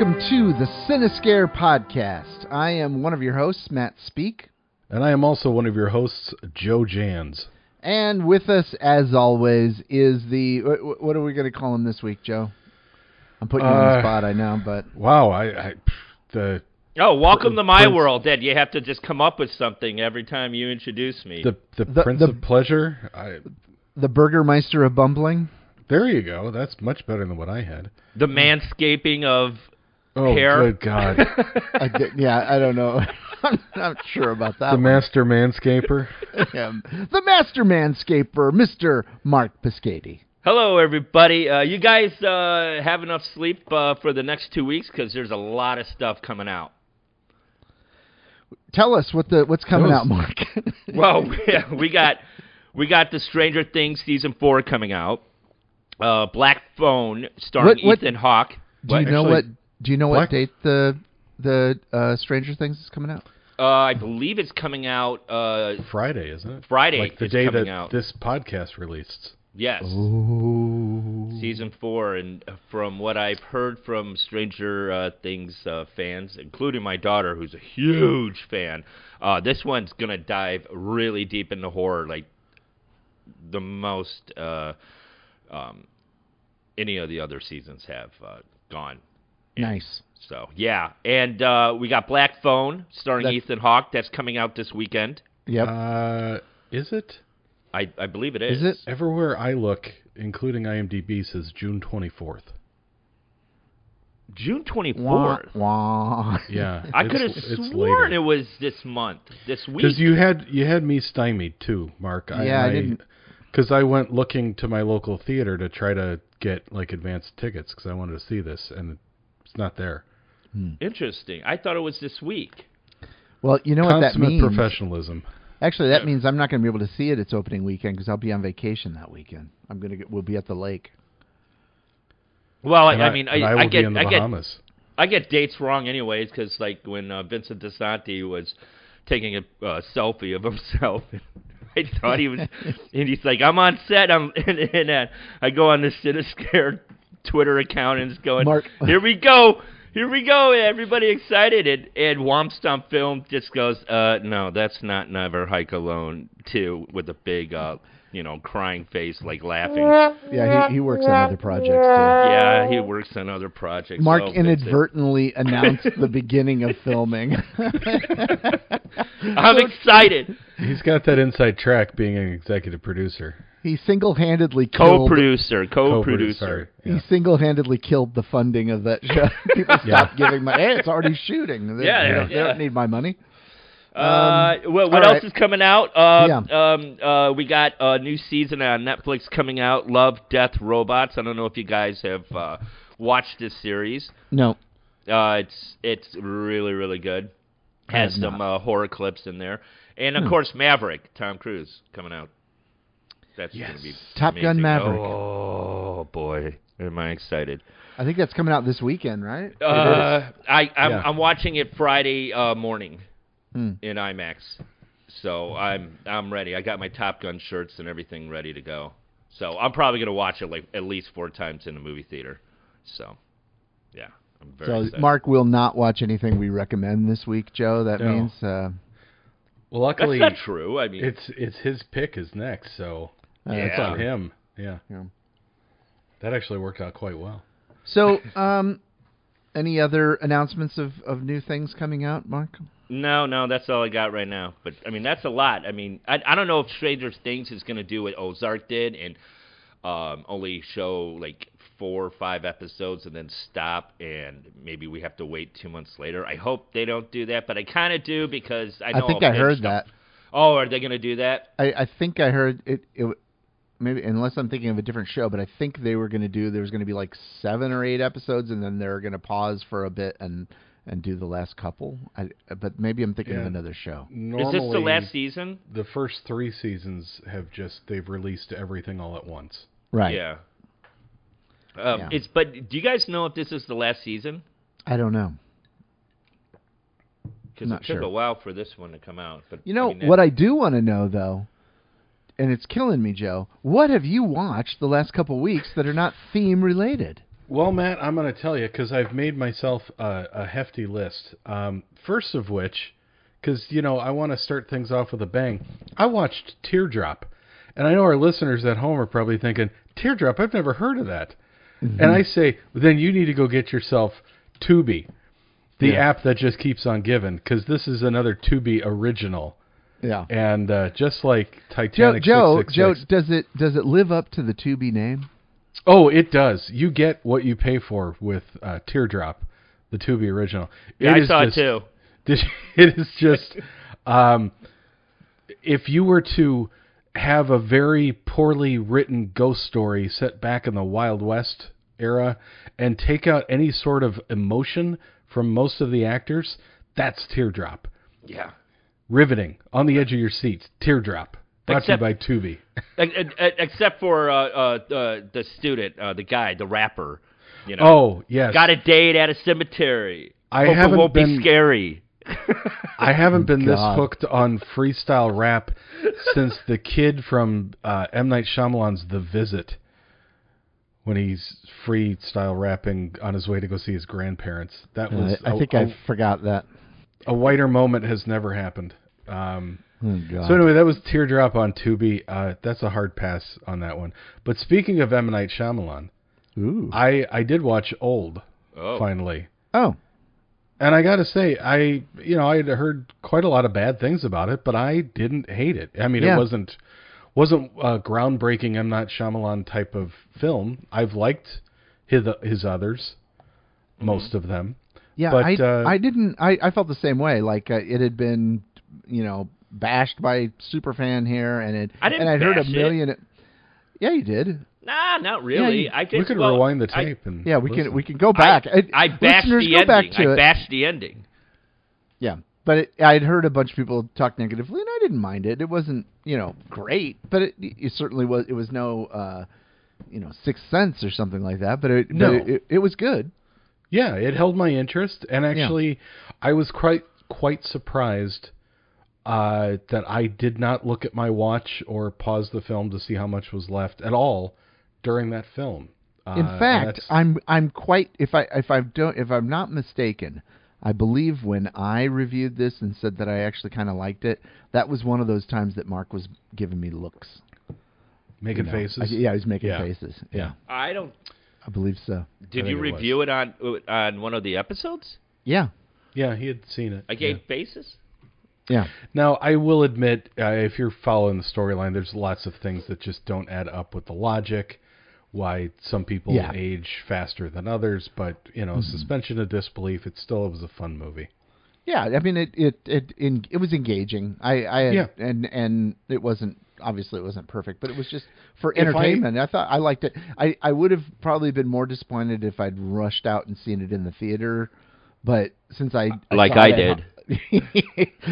Welcome to the Cinescare podcast. I am one of your hosts, Matt Speak, And I am also one of your hosts, Joe Jans. and with us, as always, is the wh- wh- what are we going to call him this week, Joe? I'm putting you on the Uh, spot, I know, but Wow, I, I the Oh, welcome to my Prince- world, Dad. You have to just come up with something every time you introduce me. the the, The- Prince the- of Pleasure. I, the Burgermeister of Bumbling. there you go. That's much better than what I had. The manscaping of Oh, hair. good God! I di- yeah, I don't know. I'm not sure about that. the one. master manscaper. The Master Manscaper, Mr. Marc Piscati. Hello, everybody. Uh, you guys uh, have enough sleep uh, for the next two weeks because there's a lot of stuff coming out. Tell us what the what's coming Those- out, Marc. Well, yeah, we got we got the Stranger Things season four coming out. Uh, Black Phone starring What- what- Ethan Hawke. do you know actually, what? Do you know what Black- date the the uh, Stranger Things is coming out? Uh, I believe it's coming out. Uh, Friday, isn't it? Friday like the it's day coming that out. this podcast released. yes. Ooh. season four, and from what I've heard from Stranger uh, Things uh, fans, including my daughter, who's a huge fan, uh, this one's gonna dive really deep into horror, like the most uh, um, any of the other seasons have uh, gone. Nice. So yeah, and uh, we got Black Phone starring That- Ethan Hawke. That's coming out this weekend. Yep. Uh, is it? I, I believe it is. Is it? Everywhere I look, including IMDb, says June twenty fourth. June twenty fourth. wah, Yeah, I could have sworn later. it was this month, this week. Because you had you had me stymied too, Marc. Yeah, I didn't- Because I went looking to my local theater to try to get like advanced tickets because I wanted to see this, and it's not there. Interesting. I thought it was this week. Well, you know what that means. professionalism. Actually, that Yeah. means I'm not going to be able to see it its opening weekend because I'll be on vacation that weekend. I'm gonna get, we'll be at the lake. Well, I, And I mean, I, and I I, get, be in the I get, I get dates wrong anyways, because like when uh, Vincent DiSanti was taking a uh, selfie of himself, I thought he was, and he's like, "I'm on set," I'm, and, and uh, I go on the Cinescare Twitter account and it's going, Marc- "Here we go." Here we go, everybody excited, and, and WompStomp Film just goes, uh, no, that's not Never Hike Alone 2, with a big, uh, you know, crying face, like laughing. Yeah, he, he works on other projects too. Yeah, he works on other projects. Marc so inadvertently announced the beginning of filming. I'm excited. He's got that inside track being an executive producer. He single-handedly killed. Co-producer, Co-producer, co-producer. sorry. He single-handedly killed the funding of that show. People stopped giving money. Hey, it's already shooting. They, Yeah, they yeah, don't, they don't need my money. Uh, what, what else right. is coming out? Uh, Yeah. um, uh, we got a new season on Netflix coming out. Love, Death, Robots. I don't know if you guys have uh, watched this series. No. Uh, it's it's really really good. I Has some uh, horror clips in there, and of Hmm. course Maverick, Tom Cruise coming out. That's Yes. gonna be Top Gun. Maverick. Oh boy, am I excited! I think that's coming out this weekend, right? Uh, I I'm, Yeah. I'm watching it Friday uh, morning Hmm. in IMAX, so I'm I'm ready. I got my Top Gun shirts and everything ready to go. So I'm probably gonna watch it like at least four times in a movie theater. So, yeah, I'm very So excited. Marc will not watch anything we recommend this week, Joe. That No. means uh, Well, luckily, that's not true. I mean, it's it's his pick is next, so uh, Yeah. it's on him. Yeah. Yeah. that actually worked out quite well. So, um, any other announcements of, of new things coming out, Marc? No, no, that's all I got right now. But I mean, that's a lot. I mean, I I don't know if Stranger Things is going to do what Ozark did and um, only show like four or five episodes and then stop, and maybe we have to wait two months later. I hope they don't do that, but I kind of do because I know. think I heard stuff- that. Oh, are they going to do that? I, I think I heard it, it. Maybe unless I'm thinking of a different show, but I think they were going to do. There was going to be like seven or eight episodes, and then they're going to pause for a bit and and do the last couple. I, but maybe I'm thinking of another show. Normally, is this the last season? the first three seasons have just they've released everything all at once. Right. Yeah. Um, Yeah. It's but do you guys know if this is the last season? I don't know. Because it took sure. a while for this one to come out. But You know I mean, what I do want to know though, and it's killing me, Joe. What have you watched the last couple weeks that are not theme related? Well, Matt, I'm going to tell you because I've made myself a, a hefty list. Um, first of which, because you know I want to start things off with a bang. I watched Teardrop, and I know our listeners at home are probably thinking, "Teardrop, I've never heard of that." And I say, then you need to go get yourself Tubi, the Yeah. app that just keeps on giving, because this is another Tubi original. Yeah. And uh, just like Joe, Titanic Joe, Joe, 666 does it does it live up to the Tubi name? Oh, it does. You get what you pay for with uh, Teardrop, the Tubi original. Yeah, I saw just, it too. It is just, um, if you were to have a very poorly written ghost story set back in the Wild West era and take out any sort of emotion from most of the actors, that's Teardrop. Yeah. Riveting, on the edge of your seats. Teardrop. Brought Except- to you by Tubi. Ex- ex- Except for uh, uh, uh, the student, uh, the guy, the rapper. You know, Oh, yes. got a date at a cemetery. I Hope haven't it won't been- be scary. I haven't been this hooked on freestyle rap since the kid from uh, M Night Shyamalan's The Visit, when he's freestyle rapping on his way to go see his grandparents. That was Uh, I a- think a, I forgot that. A whiter moment has never happened. Um, Oh, so anyway, that was Teardrop on Tubi. Uh, that's a hard pass on that one. But speaking of M Night Shyamalan, Ooh. I I did watch Old Oh. finally. oh, And I got to say, I you know I had heard quite a lot of bad things about it, but I didn't hate it. I mean, Yeah. it wasn't wasn't a groundbreaking M Night Shyamalan type of film. I've liked his his others, most of them. Yeah. But, I uh, I didn't. I I felt the same way. Like uh, it had been, you know, bashed by superfan here, and it. I didn't and I'd heard a bash it. million. Yeah, you did. Nah, not really. you- I just we could well, rewind the I- tape and Yeah, we listen. can we can go back. I, I bashed listeners, the go back ending. to I it. bashed the ending. Yeah, but it, I'd heard a bunch of people talk negatively, and I didn't mind it. It wasn't, you know, great, but it, it certainly was. It was no, uh, you know, Sixth Sense or something like that. But it, No. but it, it, was good. Yeah, it held my interest, and actually, I was quite quite surprised uh, that I did not look at my watch or pause the film to see how much was left at all during that film. Uh, In fact, I'm I'm quite if I if I don't if I'm not mistaken, I believe when I reviewed this and said that I actually kind of liked it, that was one of those times that Marc was giving me looks. making you know. faces. I- yeah, he was making Yeah. faces. Yeah. I don't. I believe so. Did you it was. review it on on one of the episodes? Yeah, Yeah, he had seen it. I yeah. gave faces. yeah. Now, I will admit, uh, if you're following the storyline, there's lots of things that just don't add up with the logic. Why some people Yeah. age faster than others, but you know, suspension of disbelief. It still was a fun movie. Yeah, I mean it it it in, it was engaging. I I had, Yeah. and and it wasn't obviously it wasn't perfect, but it was just for If I- entertainment. I, thought I liked it. I I would have probably been more disappointed if I'd rushed out and seen it in the theater, but since I, I Like I did.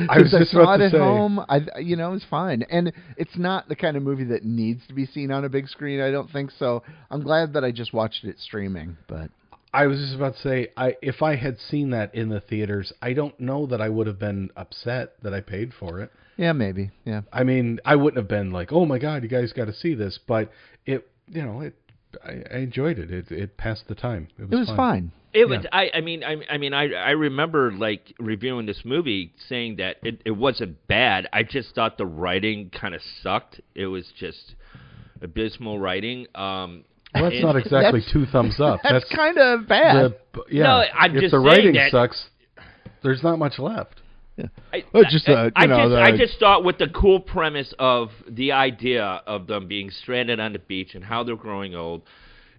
I was Since just saw about it to at say. home. I you know it's fine, and it's not the kind of movie that needs to be seen on a big screen. I don't think so. I'm glad that I just watched it streaming, but I was just about to say, I if I had seen that in the theaters, I don't know that I would have been upset that I paid for it. Yeah, maybe yeah. I mean, I wouldn't have been like, "Oh my god, you guys got to see this," but it, you know, it, I, I enjoyed it. It it passed the time. It was, It was fun. fine. It was. I. I mean. I. I mean. I. I remember like reviewing this movie, saying that it. It wasn't bad. I just thought the writing kind of sucked. It was just abysmal writing. Um. Well, that's and- not exactly That's- two thumbs up. That's, kind of bad. the, yeah. No, I'm if just the saying writing that- sucks, there's not much left. I, Well, just, I, uh, I you know, just, the- I just thought with the cool premise of the idea of them being stranded on the beach and how they're growing old,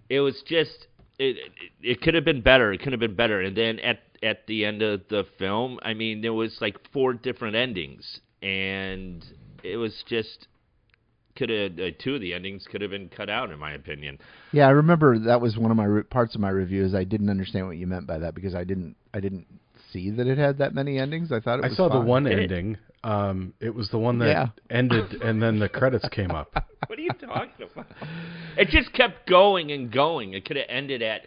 it was just it. It, it could have been better. It could have been better. And then at at the end of the film, I mean, there was like four different endings, and it was just could have uh, two of the endings could have been cut out, in my opinion. Yeah, I remember that was one of my re- parts of my review. Is I didn't understand what you meant by that because I didn't I didn't see that it had that many endings. I thought it I was saw the one Did it? ending. Um, it was the one that Yeah. ended, and then the credits came up. What are you talking about? It just kept going and going. It could have ended at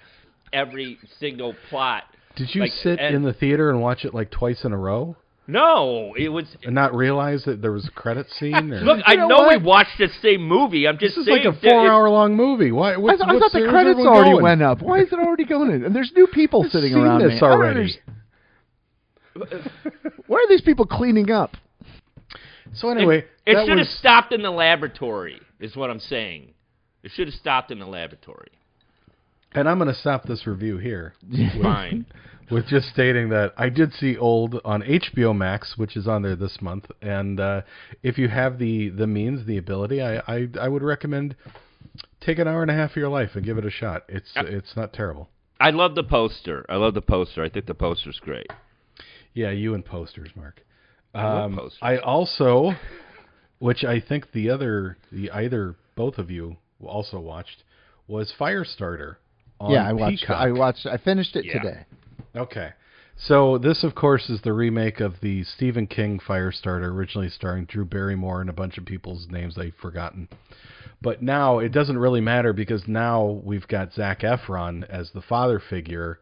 every single plot. Did you Like, sit and- in the theater and watch it like twice in a row? No, it was. and not realize that there was a credit scene? Or? Look, I know know, we watched the same movie. I'm just this is like a four-hour-long movie. Why? I, th- I thought the credits already going? went up. Why is it already going in? And there's new people I've sitting seen around this me. I don't already. Understand. Why are these people cleaning up? So anyway, it that should have stopped in the laboratory. Is what I'm saying. It should have stopped in the laboratory. and I'm going to stop this review here Fine. with just stating that I did see Old on HBO Max, which is on there this month, and uh, if you have the the means, the ability, I, I I would recommend take an hour and a half of your life and give it a shot. It's it's not terrible. I love the poster. I love the poster. I think the poster's great. Yeah, you and posters, Marc. love Um, posters. I also, which I think the other, the either both of you also watched, was Firestarter. On yeah, I watched. Peacock. I watched. I finished it Yeah. today. Okay. So this, of course, is the remake of the Stephen King Firestarter, originally starring Drew Barrymore and a bunch of people's names I've forgotten. But now it doesn't really matter because now we've got Zac Efron as the father figure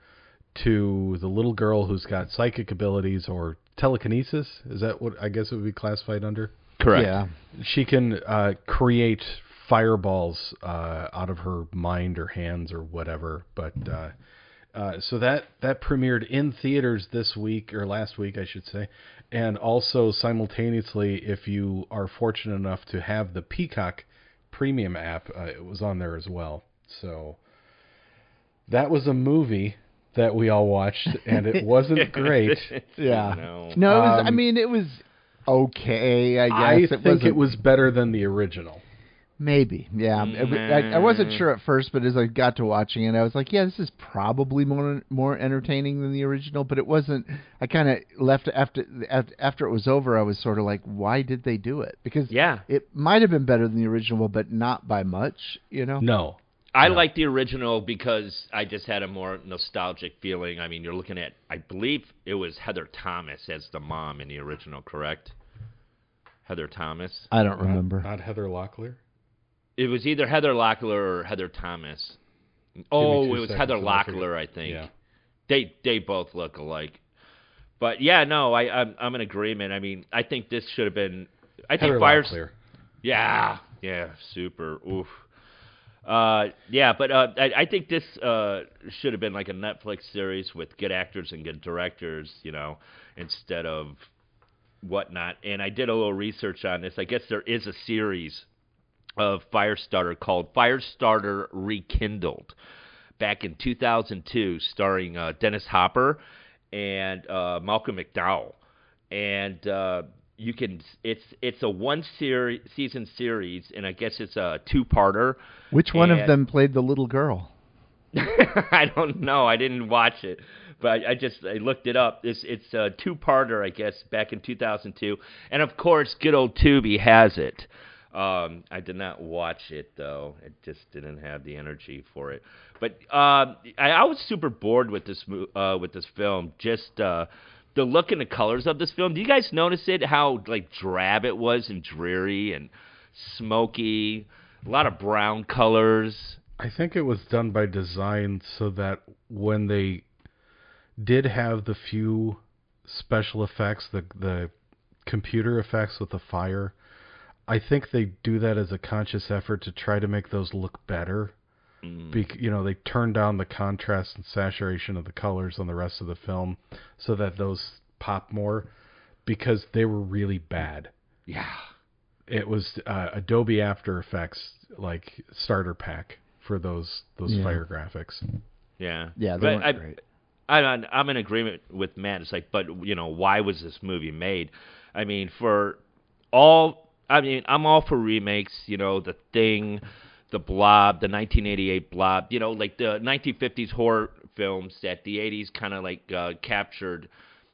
to the little girl who's got psychic abilities or telekinesis. Is that what I guess it would be classified under? Correct. Yeah. She can uh, create fireballs uh, out of her mind or hands or whatever. But uh, uh, so that that premiered in theaters this week or last week, I should say, and also simultaneously, if you are fortunate enough to have the Peacock Premium app, uh, it was on there as well. So that was a movie that we all watched, and it wasn't great. Yeah. No. No, it was. I Um, mean, it was okay. I guess I it think wasn't, it was better than the original. maybe. Yeah, It- I, I wasn't sure at first, but as I got to watching it, I was like, yeah, this is probably more more entertaining than the original. But it wasn't. I kind of left after after after it was over. I was sort of like, why did they do it? Because Yeah. it might have been better than the original, but not by much. You know. No, I No. like the original because I just had a more nostalgic feeling. I mean, you're looking at, I believe it was Heather Thomas as the mom in the original, correct? Heather Thomas. I don't remember. Not, Heather Locklear. It was either Heather Locklear or Heather Thomas. Oh, it was Heather and I'll figure- Locklear, I think. Yeah. They they both look alike. But yeah, no, I I'm, I'm in agreement. I mean, I think this should have been. I think Fires. Locklear. Yeah, yeah, super. Oof. Uh, yeah, but uh, I, I think this uh, should have been like a Netflix series with good actors and good directors, you know, instead of whatnot. And I did a little research on this. I guess there is a series of Firestarter called Firestarter Rekindled back in 2002, starring uh, Dennis Hopper and uh, Malcolm McDowell. And uh, you can it's it's a one series season series, and I guess it's a two parter. Which one of them played the little girl? I don't know. I didn't watch it, but I, I just I looked it up. It's it's a two parter, I guess, back in 2002, and of course, good old Tubi has it. Um, I did not watch it though; it just didn't have the energy for it. But um, I, I was super bored with this uh, with this film. Just uh, the look and the colors of this film. Do you guys notice it? How like drab it was and dreary and smoky. A lot of brown colors. I think it was done by design so that when they did have the few special effects, the the computer effects with the fire, I think they do that as a conscious effort to try to make those look better. Mm. Bec- you know, they turn down the contrast and saturation of the colors on the rest of the film so that those pop more because they were really bad. Yeah. It was uh, Adobe After Effects like starter pack for those those Yeah. fire graphics. Yeah. Yeah, they But weren't I, great. I, I'm I'm in agreement with Matt. It's like, but you know, why was this movie made? I mean, for all, I mean, I'm all for remakes. You know, The Thing, The Blob, the 1988 Blob. You know, like the 1950s horror films that the 80s kind of like uh, captured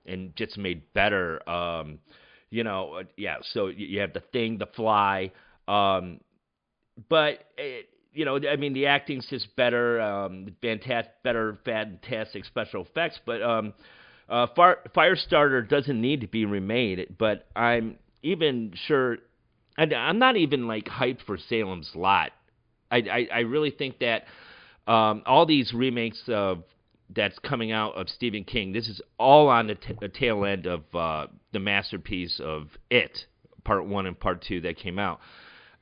and just made better. Um, you know, uh, yeah. So you have The Thing, The Fly. Um, but it, you know, I mean, the acting's just better, um, fantastic, better, fantastic special effects. But um, uh, Fire, Firestarter doesn't need to be remade. But I'm even sure, and I'm not even like hyped for Salem's Lot. I I, I really think that um, all these remakes of that's coming out of Stephen King. This is all on the, t- the tail end of uh, the masterpiece of It, Part One and Part Two that came out,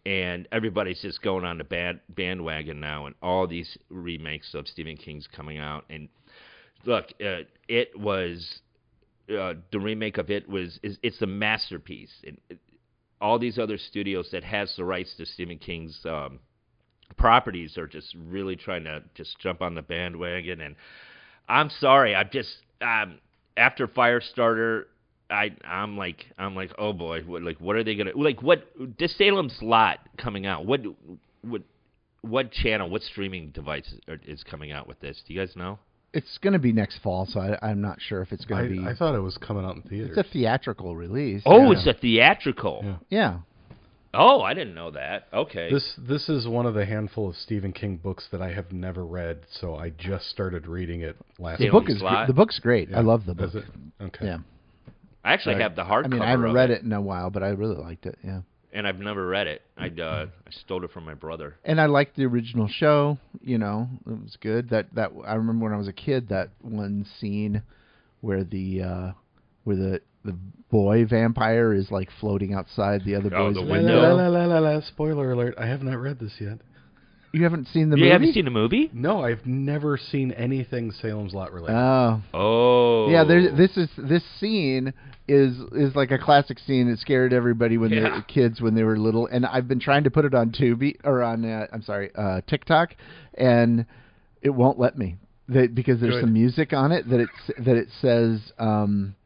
and everybody's just going on the band bandwagon now, and all these remakes of Stephen King's coming out. And look, uh, It was uh, the remake of It was is it's a masterpiece, and it, all these other studios that has the rights to Stephen King's um, properties are just really trying to just jump on the bandwagon and I'm sorry I'm just um after Firestarter I I'm like I'm like oh boy what like what are they gonna like what this Salem's Lot coming out what what what channel what streaming device are, is coming out with this do you guys know It's going to be next fall, so I, I'm not sure if it's going to be. I thought it was coming out in theaters. it's a theatrical release. oh yeah. it's a theatrical Yeah. yeah. Oh I didn't know that okay This this is one of the handful of Stephen King books that I have never read, so I just started reading it last The book is gr- the book's great. Yeah. I love the book. Is it? Okay. Yeah. I actually I- have the hardcover I mean, I haven't of read it in a while, but I really liked it. Yeah. and I've never read it I uh, I stole it from my brother and I liked the original show. You know, it was good. That that I remember when I was a kid that one scene where the uh, where the the boy vampire is like floating outside the other Oh, boys' the window. la, la, la, la, la, Spoiler alert! I have not read this yet. You haven't seen the you movie? haven't seen the movie No, I've never seen anything Salem's Lot related. Oh, oh yeah. This is this scene is is like a classic scene that scared everybody when they were kids when they were little. And I've been trying to put it on Tubi or on uh, I'm sorry, uh, TikTok, and it won't let me. That because there's Good. some music on it that it's that it says um, I,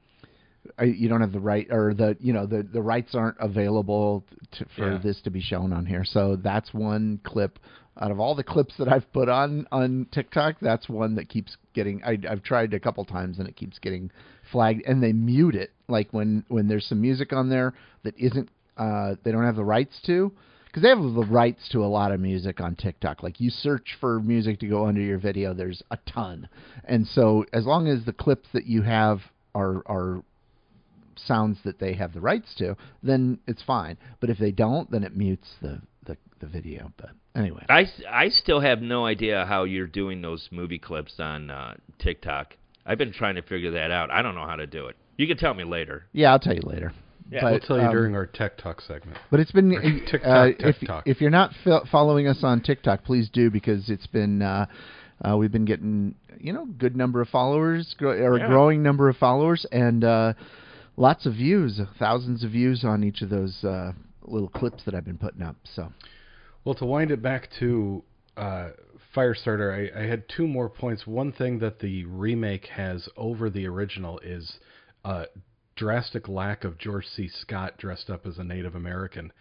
you don't have the right or the you know the the rights aren't available to, for Yeah. this to be shown on here. So that's one clip out of all the clips that I've put on on TikTok. That's one that keeps getting. I, I've tried a couple times and it keeps getting flagged, and they mute it like when when there's some music on there that isn't uh, they don't have the rights to. Because they have the rights to a lot of music on TikTok. Like you search for music to go under your video, there's a ton. And so as long as the clips that you have are are sounds that they have the rights to, then it's fine. But if they don't, then it mutes the the, the video. But anyway, I, I still have no idea how you're doing those movie clips on uh, TikTok. I've been trying to figure that out. I don't know how to do it. You can tell me later. yeah, I'll tell you later. Yeah. But, we'll tell you um, during our Tech Talk segment. But it's been TikTok, uh, if TikTok. if you're not fo- following us on TikTok, please do because it's been uh, uh, we've been getting you know good number of followers gro- or Yeah. a growing number of followers and uh, lots of views, thousands of views on each of those uh, little clips that I've been putting up. So Well, to wind it back to uh, Firestarter, I, I had two more points. One thing that the remake has over the original is a drastic lack of George C. Scott dressed up as a Native American,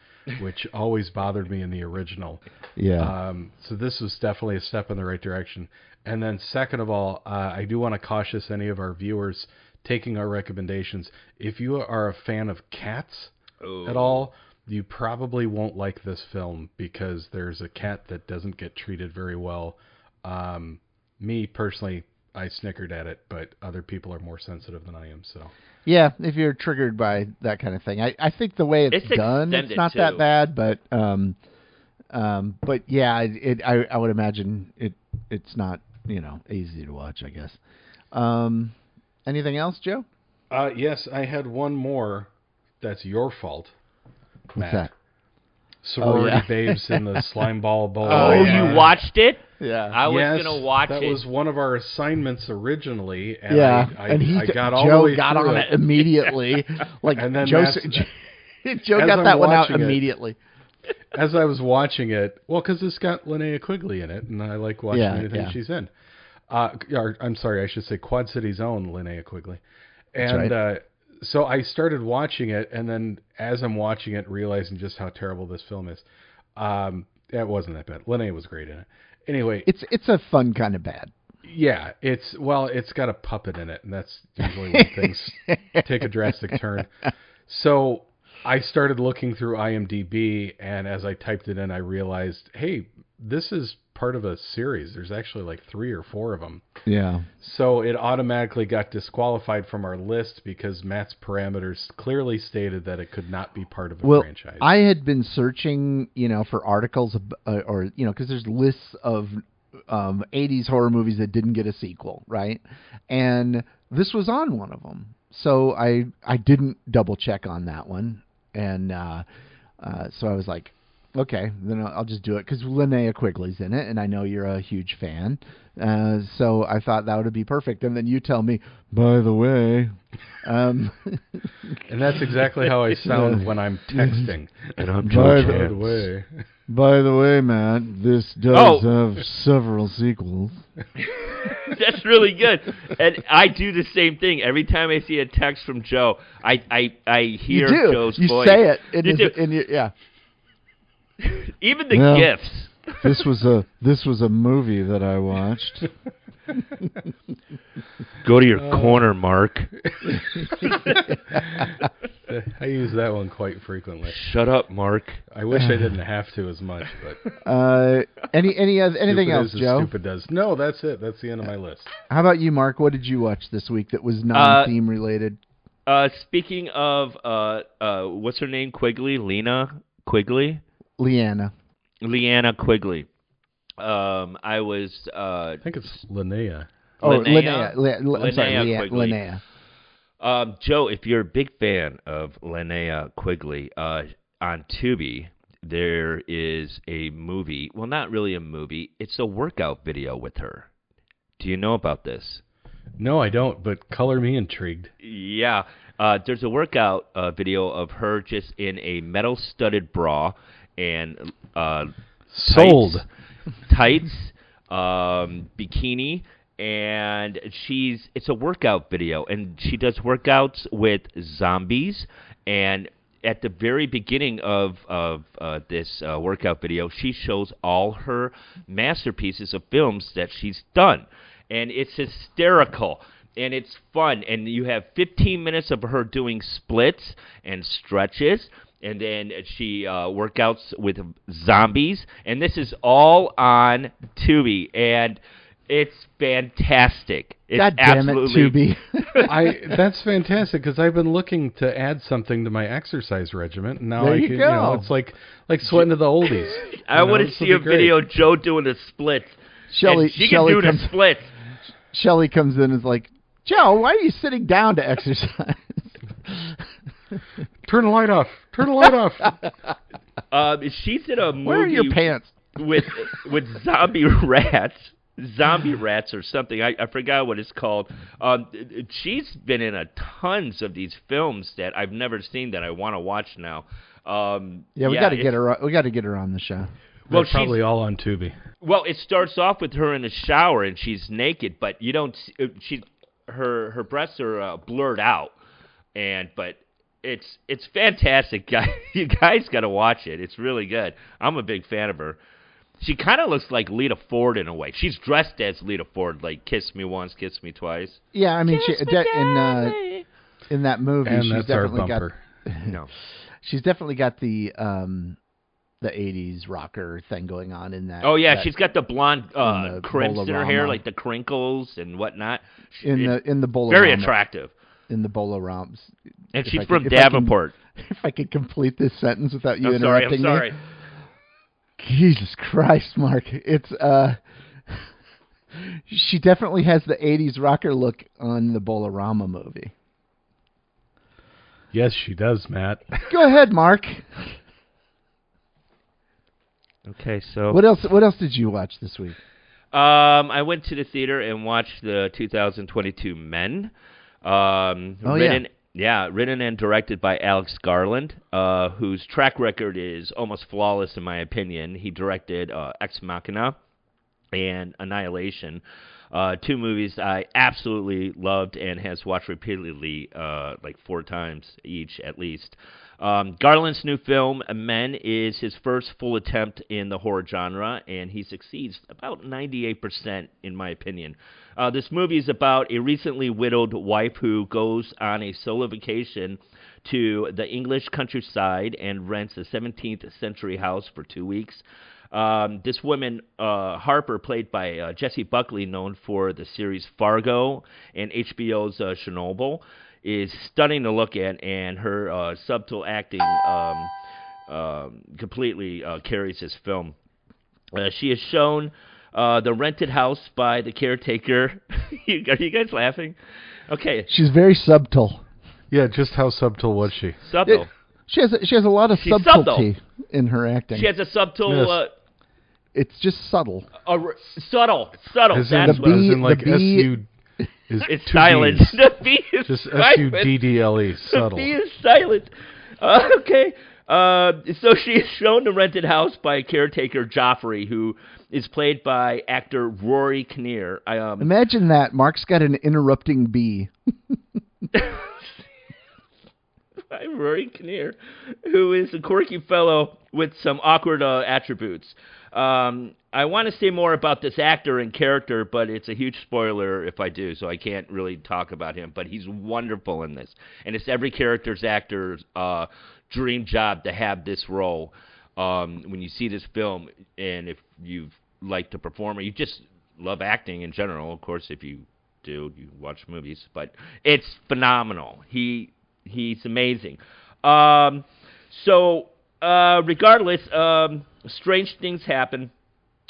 which always bothered me in the original. yeah, Um, so this was definitely a step in the right direction. And then, second of all, uh, I do want to cautious any of our viewers taking our recommendations. If you are a fan of cats Oh. at all, you probably won't like this film because there's a cat that doesn't get treated very well. Um, me personally, I snickered at it, but other people are more sensitive than I am. So yeah. If you're triggered by that kind of thing, I, I think the way it's, It's done, it's extended, not that bad. But um, um, but yeah, it, it I I would imagine it it's not you know easy to watch. I guess. Um, anything else, Joe? Uh, yes, I had one more. That's your fault. What's Matt. that? Sorority Oh, yeah. babes in the slime ball bowl. Oh, yeah. you watched it? Yeah. I was yes, gonna watch that it. was one of our assignments originally, and yeah, I, I, and he I got all Joe the way got through on it immediately. like And then Joe, Matt's- Joe as got I'm that one out it- immediately. As I was watching it, well, because it's got Linnea Quigley in it, and I like watching Yeah, anything yeah. she's in. Uh, or, I'm sorry, I should say Quad City's own Linnea Quigley. And right. uh, so I started watching it, and then as I'm watching it, realizing just how terrible this film is. Um, it wasn't that bad. Linnea was great in it. Anyway, It's it's a fun kind of bad. Yeah, it's well, it's got a puppet in it, and that's usually when things take a drastic turn. So I started looking through IMDb, and as I typed it in, I realized, hey, this is part of a series. There's actually like three or four of them. Yeah. So it automatically got disqualified from our list because Matt's parameters clearly stated that it could not be part of a Well, franchise. I had been searching, you know, for articles uh, or you know, because there's lists of um, 80s horror movies that didn't get a sequel, right? And this was on one of them. So I I didn't double check on that one, and uh, uh, so I was like, okay, then I'll, I'll just do it because Linnea Quigley's in it, and I know you're a huge fan. Uh, so I thought that would be perfect. And then you tell me, by the way, um, And that's exactly how I sound when I'm texting. And I'm By the- By the way. by the way, Matt, this does have several sequels. That's really good. And I do the same thing every time I see a text from Joe. I I, I hear you do. Joe's you voice. say it. In You his, do. in your, yeah. Even the Well. gifts. This was a this was a movie that I watched. Go to your corner, Marc. I use that one quite frequently. Shut up, Marc. I wish I didn't have to as much, but Uh, any any other, anything stupid else, is Joe? Stupid does. No, that's it. That's the end of my list. How about you, Marc? What did you watch this week that was non-theme related? Uh, speaking of uh uh, what's her name? Quigley, Lena Quigley, Leanna. Leanna Quigley. Um, I was uh I think it's Linnea. Oh, Linnea? Linnea. Le- Le- I'm sorry, Linnea Quigley. Linnea. Um, Joe, if you're a big fan of Linnea Quigley, uh, on Tubi, there is a movie. Well, not really a movie. It's a workout video with her. Do you know about this? No, I don't, but color me intrigued. Yeah. Uh, there's a workout uh, video of her just in a metal-studded bra and uh, Sold. tights, um, bikini, and she's it's a workout video, and she does workouts with zombies. And at the very beginning of of uh, this uh, workout video, she shows all her masterpieces of films that she's done, and it's hysterical. And it's fun, and you have 15 minutes of her doing splits and stretches, and then she uh, workouts with zombies, and this is all on Tubi, and it's fantastic. It's God damn absolutely it, Tubi. I that's fantastic because I've been looking to add something to my exercise regimen. And now There I you can, go. know, it's like like sweating to the oldies. I want to see a great. video of Joe doing a split. Shelly, and she Shelly can do comes, the split. Shelly comes in and is like, Joe, why are you sitting down to exercise? Turn the light off. Turn the light off. Um, she's in a movie Where are your pants? with with zombie rats, zombie rats or something. I, I forgot what it's called. Um, she's been in a tons of these films that I've never seen that I want to watch now. Um, Yeah, we got to get her. We got to get her on the show. Well, They're probably all on Tubi. Well, it starts off with her in a shower and she's naked, but you don't. See, uh, she, her her breasts are uh, blurred out, and but it's it's fantastic, guys. You guys got to watch it. It's really good. I'm a big fan of her. She kind of looks like Lita Ford in a way. She's dressed as Lita Ford, like "Kiss Me Once, Kiss Me Twice." Yeah, I mean, she, de- in uh, in that movie, And she's that's our definitely got bumper. No, she's definitely got the um the 80s rocker thing going on in that. oh yeah, that- she's got the blonde uh, in the crimps in her hair, like the crinkles and whatnot. She- in it's the in the bowler very attractive, in the bowler romps. And If she's I from could- if I can- Davenport. If I could complete this sentence without you I'm sorry. interrupting I'm sorry. me. Jesus Christ, Marc. It's uh she definitely has the 80s rocker look on the Bowl-o-rama movie. Yes, she does, Matt. Go ahead, Marc. Okay, so What else what else did you watch this week? Um, I went to the theater and watched the 2022 Men. Um, Oh, yeah. written, yeah. written and directed by Alex Garland, uh, whose track record is almost flawless in my opinion. He directed uh, Ex Machina and Annihilation, uh, two movies I absolutely loved and has watched repeatedly, uh, like four times each at least. Um, Garland's new film, Men, is his first full attempt in the horror genre, and he succeeds about 98%, in my opinion. Uh, this movie is about a recently widowed wife who goes on a solo vacation to the English countryside and rents a 17th century house for two weeks. Um, this woman, uh, Harper, played by uh, Jessie Buckley, known for the series Fargo and HBO's uh, Chernobyl, is stunning to look at, and her uh, subtle acting um, um, completely uh, carries this film. Uh, she is shown Uh, the rented house by the caretaker. You- Are you guys laughing? Okay, She's very subtle. Yeah, just how subtle was she? subtle. It- She has a, she has a lot of She's subtlety in her acting. She has a subtle, Yes. uh, it's just subtle. a r- subtle, subtle. As in, That's The what. as B- in like the S B- U is It's silent. B's. the B is Just S. U D D L E. The Subtle. B is silent. Uh, okay. Uh, so she is shown the rented house by caretaker Geoffrey, who is played by actor Rory Kinnear. I, um, Imagine that. Marc's got an interrupting bee. by Rory Kinnear, who is a quirky fellow with some awkward uh, attributes. Um, I want to say more about this actor and character, but it's a huge spoiler if I do, so I can't really talk about him. But he's wonderful in this, and it's every character's actor's uh, dream job to have this role. Um, when you see this film, and if you like to perform, or you just love acting in general. Of course, if you do, you watch movies, but it's phenomenal. He he's amazing. Um, so, uh, regardless, um, strange things happen.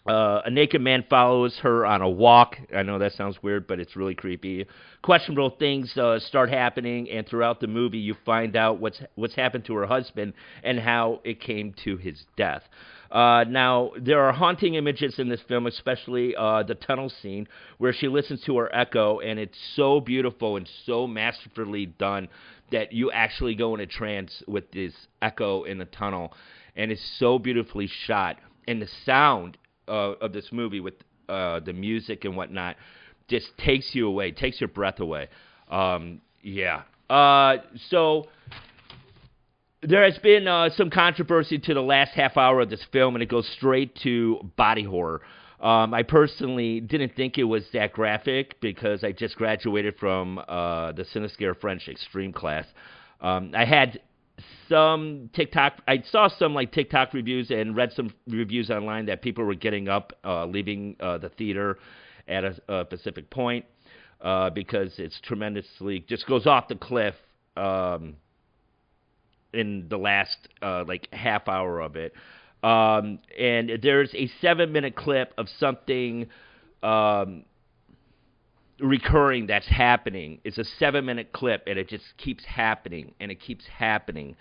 Uh, a naked man follows her on a walk. I know that sounds weird, but it's really creepy. Questionable things uh, start happening, and throughout the movie, you find out what's what's happened to her husband and how it came to his death. Uh, now, there are haunting images in this film, especially uh, the tunnel scene where she listens to her echo, and it's so beautiful and so masterfully done that you actually go in a trance with this echo in the tunnel, and it's so beautifully shot. And the sound uh, of this movie with uh, the music and whatnot just takes you away, takes your breath away. Um, yeah. Uh, so there has been uh, some controversy to the last half hour of this film, and it goes straight to body horror. Um, I personally didn't think it was that graphic because I just graduated from uh, the Cinescare French Extreme class. Um, I had some TikTok. I saw some like TikTok reviews and read some reviews online that people were getting up, uh, leaving uh, the theater at a, a specific point uh, because it's tremendously just goes off the cliff. Um, in the last uh, like half hour of it. Um, and there's a seven minute clip of something um, recurring that's happening. It's a seven minute clip, and it just keeps happening, and it keeps happening,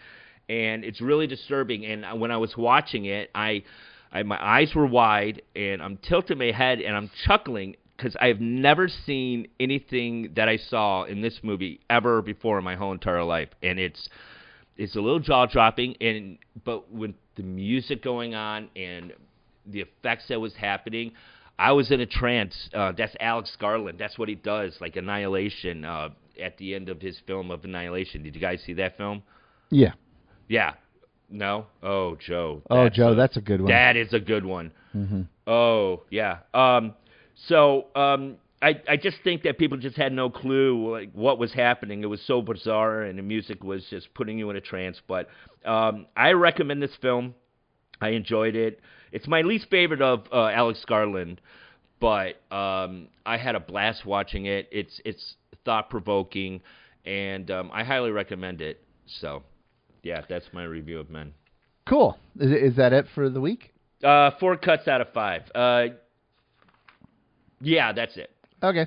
and it's really disturbing. And when I was watching it, I, I my eyes were wide, and I'm tilting my head, and I'm chuckling because I've never seen anything that I saw in this movie ever before in my whole entire life, and it's it's a little jaw dropping and but with the music going on and the effects that was happening i was in a trance uh, that's alex garland that's what he does like annihilation uh, at the end of his film of annihilation did you guys see that film Yeah. yeah no oh joe Oh, Joe, a- that's a good one. that is a good one. hmm Oh yeah. Um, so um, I I just think that people just had no clue like what was happening. It was so bizarre, and the music was just putting you in a trance. But um, I recommend this film. I enjoyed it. It's my least favorite of uh, Alex Garland, but um, I had a blast watching it. It's it's thought provoking, and um, I highly recommend it. So, yeah, that's my review of Men. Cool. Is, is that it for the week? Uh, four cuts out of five. Uh, yeah, that's it. Okay.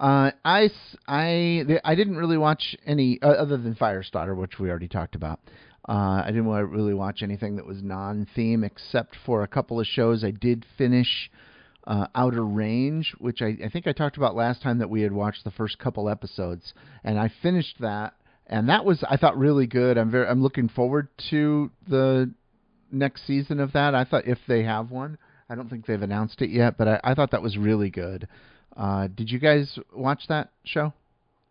Uh, I, I, I didn't really watch any uh, other than Firestarter, which we already talked about. Uh, I didn't really watch anything that was non-theme except for a couple of shows. I did finish uh, Outer Range, which I, I think I talked about last time that we had watched the first couple episodes, and I finished that, and that was I thought really good. I'm very I'm looking forward to the next season of that. I thought if they have one, I don't think they've announced it yet, but I, I thought that was really good. Uh, did you guys watch that show?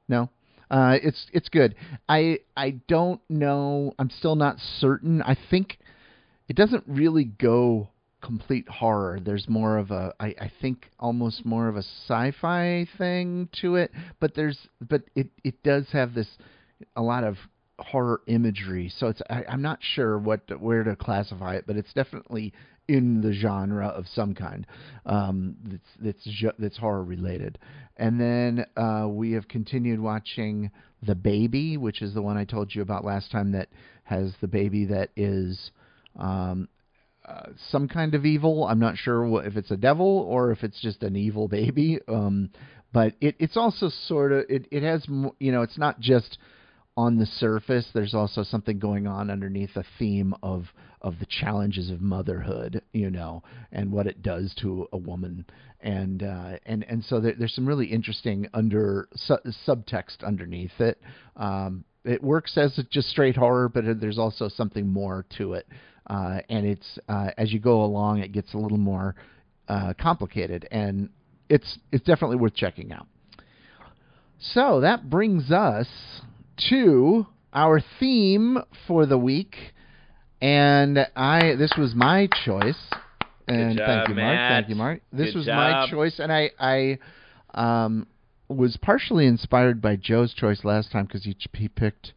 No. Uh, it's it's good. I I don't know. I'm still not certain. I think it doesn't really go complete horror. There's more of a I, I think almost more of a sci-fi thing to it, but there's but it it does have this a lot of horror imagery. So it's I, I'm not sure what where to classify it, but it's definitely in the genre of some kind um, that's that's that's horror related. And then uh, we have continued watching The Baby, which is the one I told you about last time that has the baby that is um, uh, some kind of evil. I'm not sure what, if it's a devil or if it's just an evil baby. Um, but it, it's also sort of it, it has you know it's not just on the surface. There's also something going on underneath a theme of of the challenges of motherhood, you know, and what it does to a woman, and uh, and and so there, there's some really interesting under su- subtext underneath it. Um, it works as just straight horror, but there's also something more to it, uh, and it's uh, as you go along, it gets a little more uh, complicated, and it's it's definitely worth checking out. So that brings us to our theme for the week, and I this was my choice. And job, thank you, Mark. Matt. Thank you, Mark. This Good was my choice, and I I um, was partially inspired by Joe's choice last time because he he picked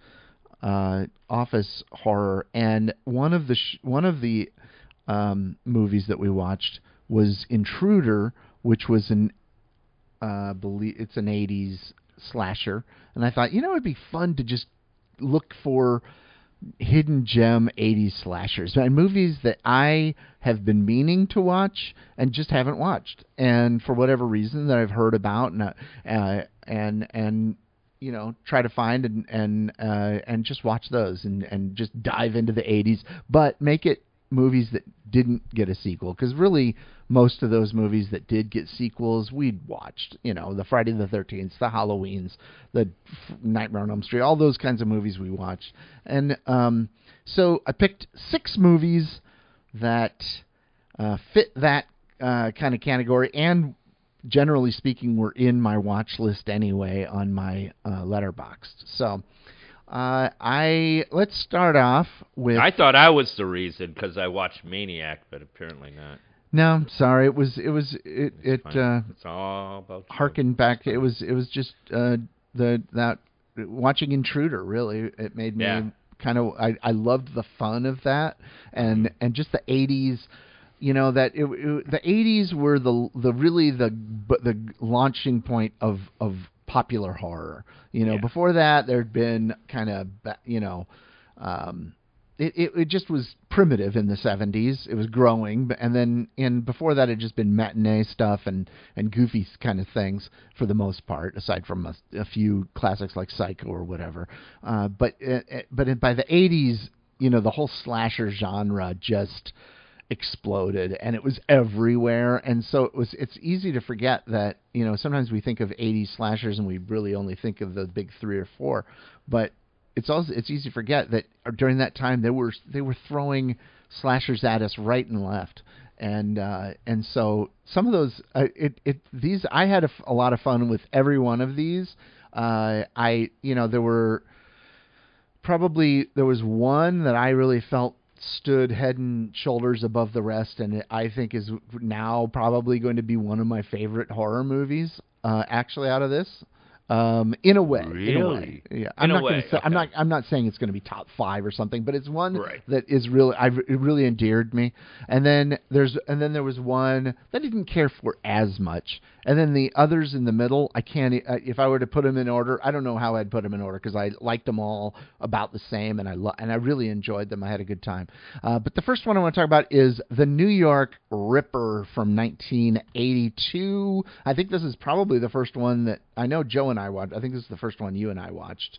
uh, Office horror, and one of the sh- one of the um, movies that we watched was Intruder, which was an uh, believe it's an '80s slasher, and I thought you know it'd be fun to just look for hidden gem 80s slashers and movies that I have been meaning to watch and just haven't watched. And for whatever reason that I've heard about and uh, and and you know try to find and and uh, and just watch those and and just dive into the 80s but make it movies that didn't get a sequel because really most of those movies that did get sequels we'd watched you know the friday the 13th the halloweens the nightmare on elm street all those kinds of movies we watched. And um, so i picked six movies that uh, fit that uh, kind of category and generally speaking were in my watch list anyway on my uh, letterboxd so uh, I let's start off with I thought I was the reason because I watched Maniac, but apparently not. No, I'm sorry. It was it was it it uh it's all about harkened back. It was it was just uh the that watching Intruder really it made me Yeah. kind of I I loved the fun of that and and just the 80s you know that it, it, the 80s were the the really the but the launching point of of popular horror. You know, Yeah. before that there'd been kind of you know um it, it it just was primitive in the 70s. It was growing, and then and before that, it had just been matinee stuff and and goofy kind of things for the most part, aside from a, a few classics like Psycho or whatever. Uh, but uh, uh, but by the 80s, you know, the whole slasher genre just exploded and it was everywhere. And so it was it's easy to forget that you know sometimes we think of 80s slashers and we really only think of the big 3 or 4 but it's also it's easy to forget that during that time they were they were throwing slashers at us right and left. And uh and so some of those uh, it it these I had a, a lot of fun with every one of these. Uh I you know there were probably there was one that I really felt stood head and shoulders above the rest, and I think is now probably going to be one of my favorite horror movies. Uh, actually, out of this, um, in a way, in a way, Really? yeah. I'm In not way, say, I'm not I'm not saying it's going to be top five or something, but it's one Right. that is really I it really endeared me. And then there's and then there was one that I didn't care for as much. And then the others in the middle, I can't. uh, If I were to put them in order, I don't know how I'd put them in order because I liked them all about the same, and I lo- and I really enjoyed them. I had a good time. Uh, but the first one I want to talk about is the New York Ripper from 1982. I think this is probably the first one that I know Joe and I watched. I think this is the first one you and I watched.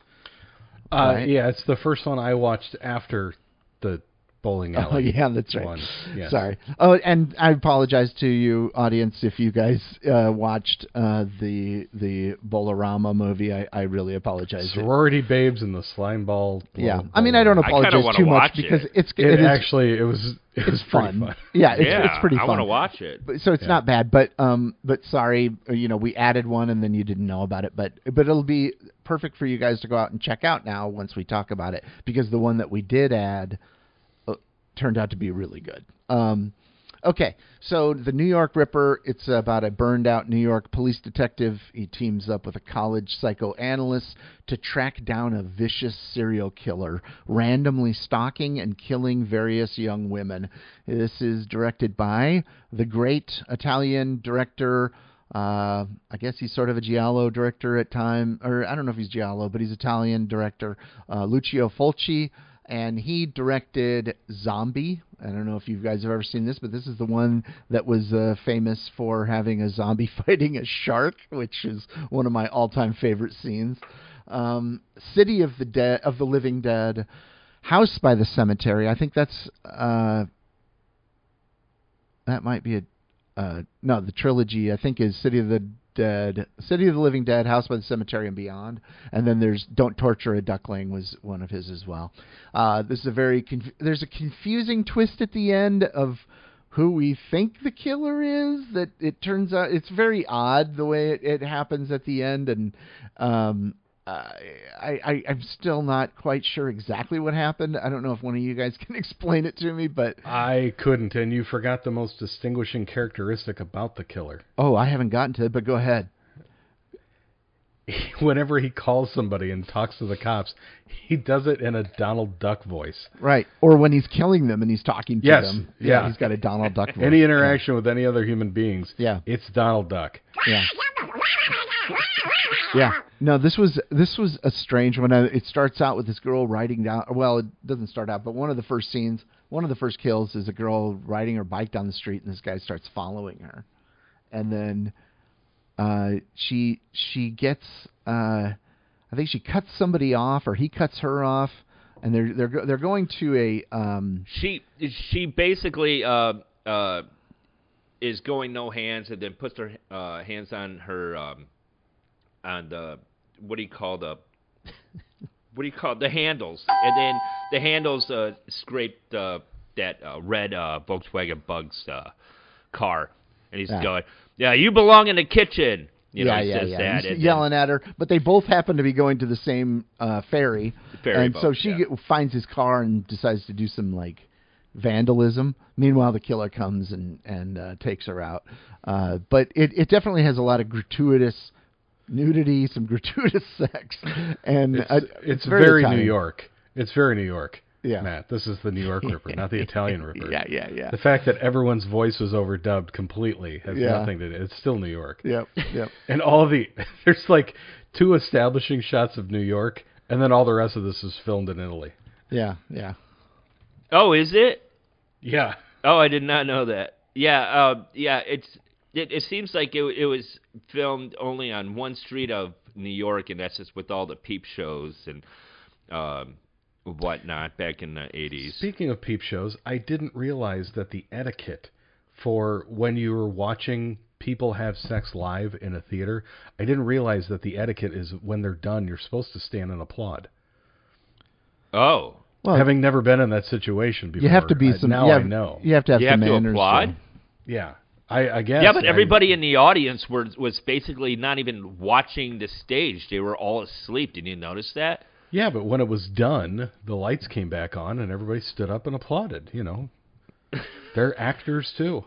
Uh, Right. Yeah, it's the first one I watched after the bowling alley. Oh alley. yeah, that's right. one. Yes. Sorry. Oh, and I apologize to you, audience, if you guys uh, watched uh, the the Bowl-o-rama movie. I, I really apologize. Sorority babes and the slime ball. yeah, blow- I mean I don't apologize wanna too much watch because it's It, it is actually it was it it's pretty fun. fun. Yeah, it's yeah, it's pretty I fun. want to watch it. But, so it's Yeah. not bad, but um, but sorry, uh, you know, we added one and then you didn't know about it, but but it'll be perfect for you guys to go out and check out now once we talk about it because the one that we did add turned out to be really good. Um, okay, so the New York Ripper, it's about a burned out New York police detective. He teams up with a college psychoanalyst to track down a vicious serial killer, randomly stalking and killing various young women. This is directed by the great Italian director. Uh, I guess he's sort of a giallo director at time, or I don't know if he's giallo, but he's Italian director, uh, Lucio Fulci, and he directed Zombie, I don't know if you guys have ever seen this, but this is the one that was uh, famous for having a zombie fighting a shark, which is one of my all-time favorite scenes. Um, City of the Dead of the Living Dead, House by the Cemetery. I think that's uh, that might be a uh, no the trilogy. I think is City of the Dead, City of the Living Dead, House by the Cemetery, and Beyond. And then there's Don't Torture a Duckling was one of his as well. Uh, this is a very conf- there's a confusing twist at the end of who we think the killer is. That it turns out it's very odd the way it, it happens at the end, and um, uh, I, I I'm still not quite sure exactly what happened. I don't know if one of you guys can explain it to me, but I couldn't, and you forgot the most distinguishing characteristic about the killer. oh, I haven't gotten to it. But go ahead. Whenever he calls somebody and talks to the cops, he does it in a Donald Duck voice. Right. Or when he's killing them and he's talking to Yes, them. yeah. He's got a Donald Duck voice. Any interaction with any other human beings, Yeah. it's Donald Duck. Yeah. Yeah. No, this was this was a strange one. Uh, It starts out with this girl riding down. Well, it doesn't start out, but one of the first scenes, one of the first kills is a girl riding her bike down the street, and this guy starts following her, and then uh, she she gets uh, I think she cuts somebody off, or he cuts her off, and they're they're they're going to a um, She she basically uh, uh, is going no hands and then puts her uh, hands on her um, on the what do you call the what do you call the handles and then the handles uh, scraped uh, that uh, red uh, Volkswagen Bugs uh, car and he's Yeah. going yeah you belong in the kitchen you know yeah, he yeah, yeah. that He's and then- yelling at her, but they both happen to be going to the same uh, ferry, Ferry and so she yeah. get, finds his car and decides to do some like vandalism. Meanwhile, the killer comes and and uh, takes her out. Uh, but it it definitely has a lot of gratuitous nudity, some gratuitous sex, and It's, uh, it's very, very, New York. It's very New York. Yeah. Matt, this is the New York Ripper, not the Italian Ripper. Yeah, yeah, yeah. The fact that everyone's voice was overdubbed completely has Yeah. nothing to do. It's still New York. Yep, yep. And all the there's like two establishing shots of New York, and then all the rest of this is filmed in Italy. Yeah, yeah. oh is it Yeah. Oh, I did not know that. Yeah, uh, yeah. It's it, it seems like it it was filmed only on one street of New York, and that's just with all the peep shows and um, whatnot back in the eighties. Speaking of peep shows, I didn't realize that the etiquette for when you were watching people have sex live in a theater, I didn't realize that the etiquette is when they're done, you're supposed to stand and applaud. Oh, Well, Having never been in that situation before, you have to be I- some. now you I know. You have to have you some have to manners. applaud. Yeah, I, I guess. Yeah, but I- everybody in the audience were was basically not even watching the stage; they were all asleep. Did you notice that? Yeah, but when it was done, the lights came back on and everybody stood up and applauded. You know, they're actors too.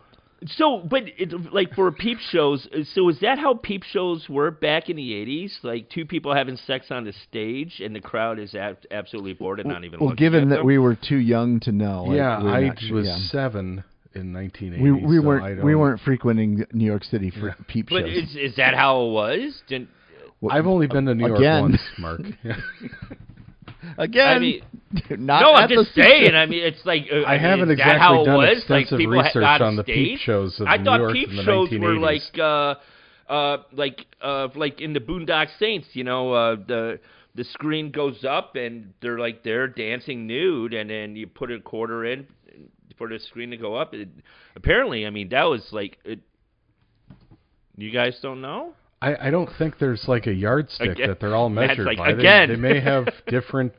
So, but it, like for peep shows, so is that how peep shows were back in the '80s? Like two people having sex on the stage, and the crowd is ab- absolutely bored and not even. Well, looking given at that them? we were too young to know. like, yeah, we're I not sure- was yeah. seven in 1980. we we so weren't don't, we weren't frequenting New York City for Yeah. peep But shows. is is that how it was? Didn't, Well, I've only been to New York Again. once, Mark. Again, I mean, not no, at I'm the just saying. show. I mean, it's like uh, I mean, haven't is that how exactly it done was? like extensive people had- research on on the peep shows of I New thought York peep in the shows were like, uh, uh, like, uh, like in the Boondock Saints. You know, uh, the the screen goes up and they're like they're dancing nude, and then you put a quarter in for the screen to go up. It, apparently, I mean, that was like. It, you guys don't know? I, I don't think there's like a yardstick Again- that they're all measured like, by. They- again. They, may have different,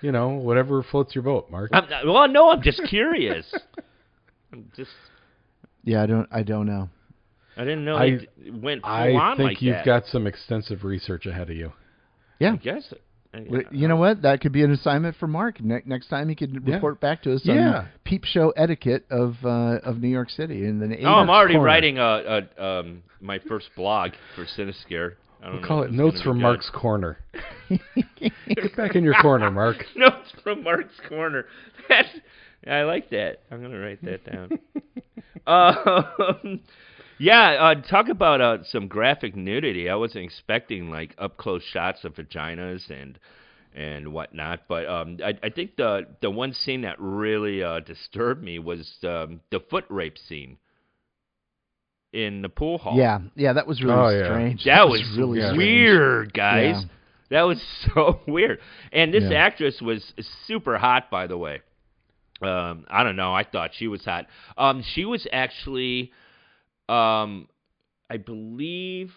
you know, whatever floats your boat, Mark. I'm uh, well, no, I'm just curious. I'm just. yeah, I don't I don't know. I didn't know I- it went full I on think like you've that. got some extensive research ahead of you. Yeah. I guess. I- Well, You know what? That could be an assignment for Mark. Ne- next time he could Yeah. report back to us Yeah. on peep show etiquette of uh, of New York City and then. Oh, I'm already corner. writing a, a um my first blog for Cinescare. I We'll call it Notes from Mark's Corner. Get back in your corner, Mark. Notes from Mark's corner. That's I like that. I'm gonna write that down. um, yeah, uh, talk about uh, some graphic nudity. I wasn't expecting like up close shots of vaginas and and whatnot. But um, I, I think the the one scene that really uh, disturbed me was um, the foot rape scene in the pool hall. Yeah, yeah, that was really Oh, yeah. strange. That was really strange. weird, guys. Yeah. That was so weird. And this Yeah. actress was super hot, by the way. Um, I don't know. I thought she was hot. Um, she was actually, um, I believe,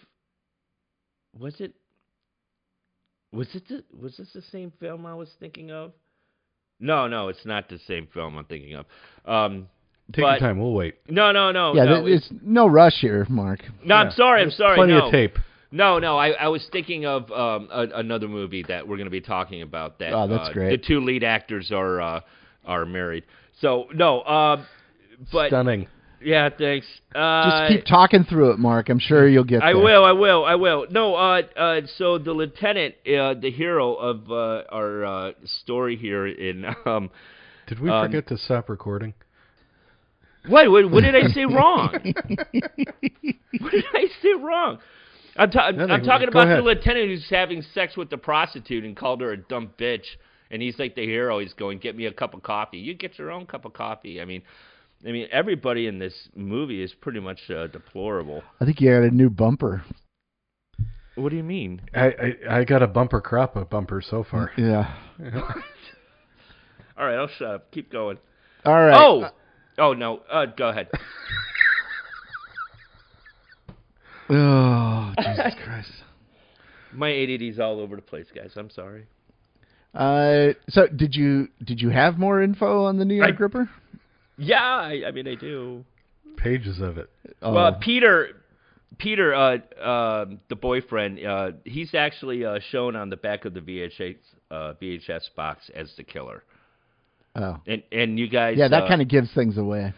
was it? Was it? The, was this the same film I was thinking of? No, no, it's not the same film I'm thinking of. Um, Take but- your time. We'll wait. no, no, no, Yeah, no. th- it's no rush here, Mark. no, I'm sorry. I'm sorry. Plenty no. of tape. No, no, I, I was thinking of um, a, another movie that we're going to be talking about. That Oh, that's uh, great. The two lead actors are uh, are married. So no, uh, but Stunning. Yeah, thanks. Uh, Just keep talking through it, Mark. I'm sure you'll get I there. will, I will, I will. No, uh, uh, so the lieutenant, uh, the hero of uh, our uh, story here in um, Did we Um, forget to stop recording? what, what, what did I say wrong? what did I say wrong? I'm, ta- Nothing. I'm talking Go about the lieutenant who's having sex with the prostitute and called her a dumb bitch. And he's like the hero. He's going, "Get me a cup of coffee." You get your own cup of coffee. I mean, I mean, everybody in this movie is pretty much uh, deplorable. I think you got a new bumper. What do you mean? I, I I got a bumper crop of bumpers so far. Yeah. All right, I'll shut up. Keep going. All right. Oh, oh no. Uh, go ahead. Oh, Jesus Christ. My ADD's all over the place, guys. I'm sorry. Uh, so did you did you have more info on the New York I- Ripper? Yeah, I, I mean, I do. Pages of it. Well, Peter, Peter, uh, uh, the boyfriend, uh, he's actually uh, shown on the back of the VHS uh, VHS box as the killer. oh. And and you guys, yeah, that uh, kind of gives things away.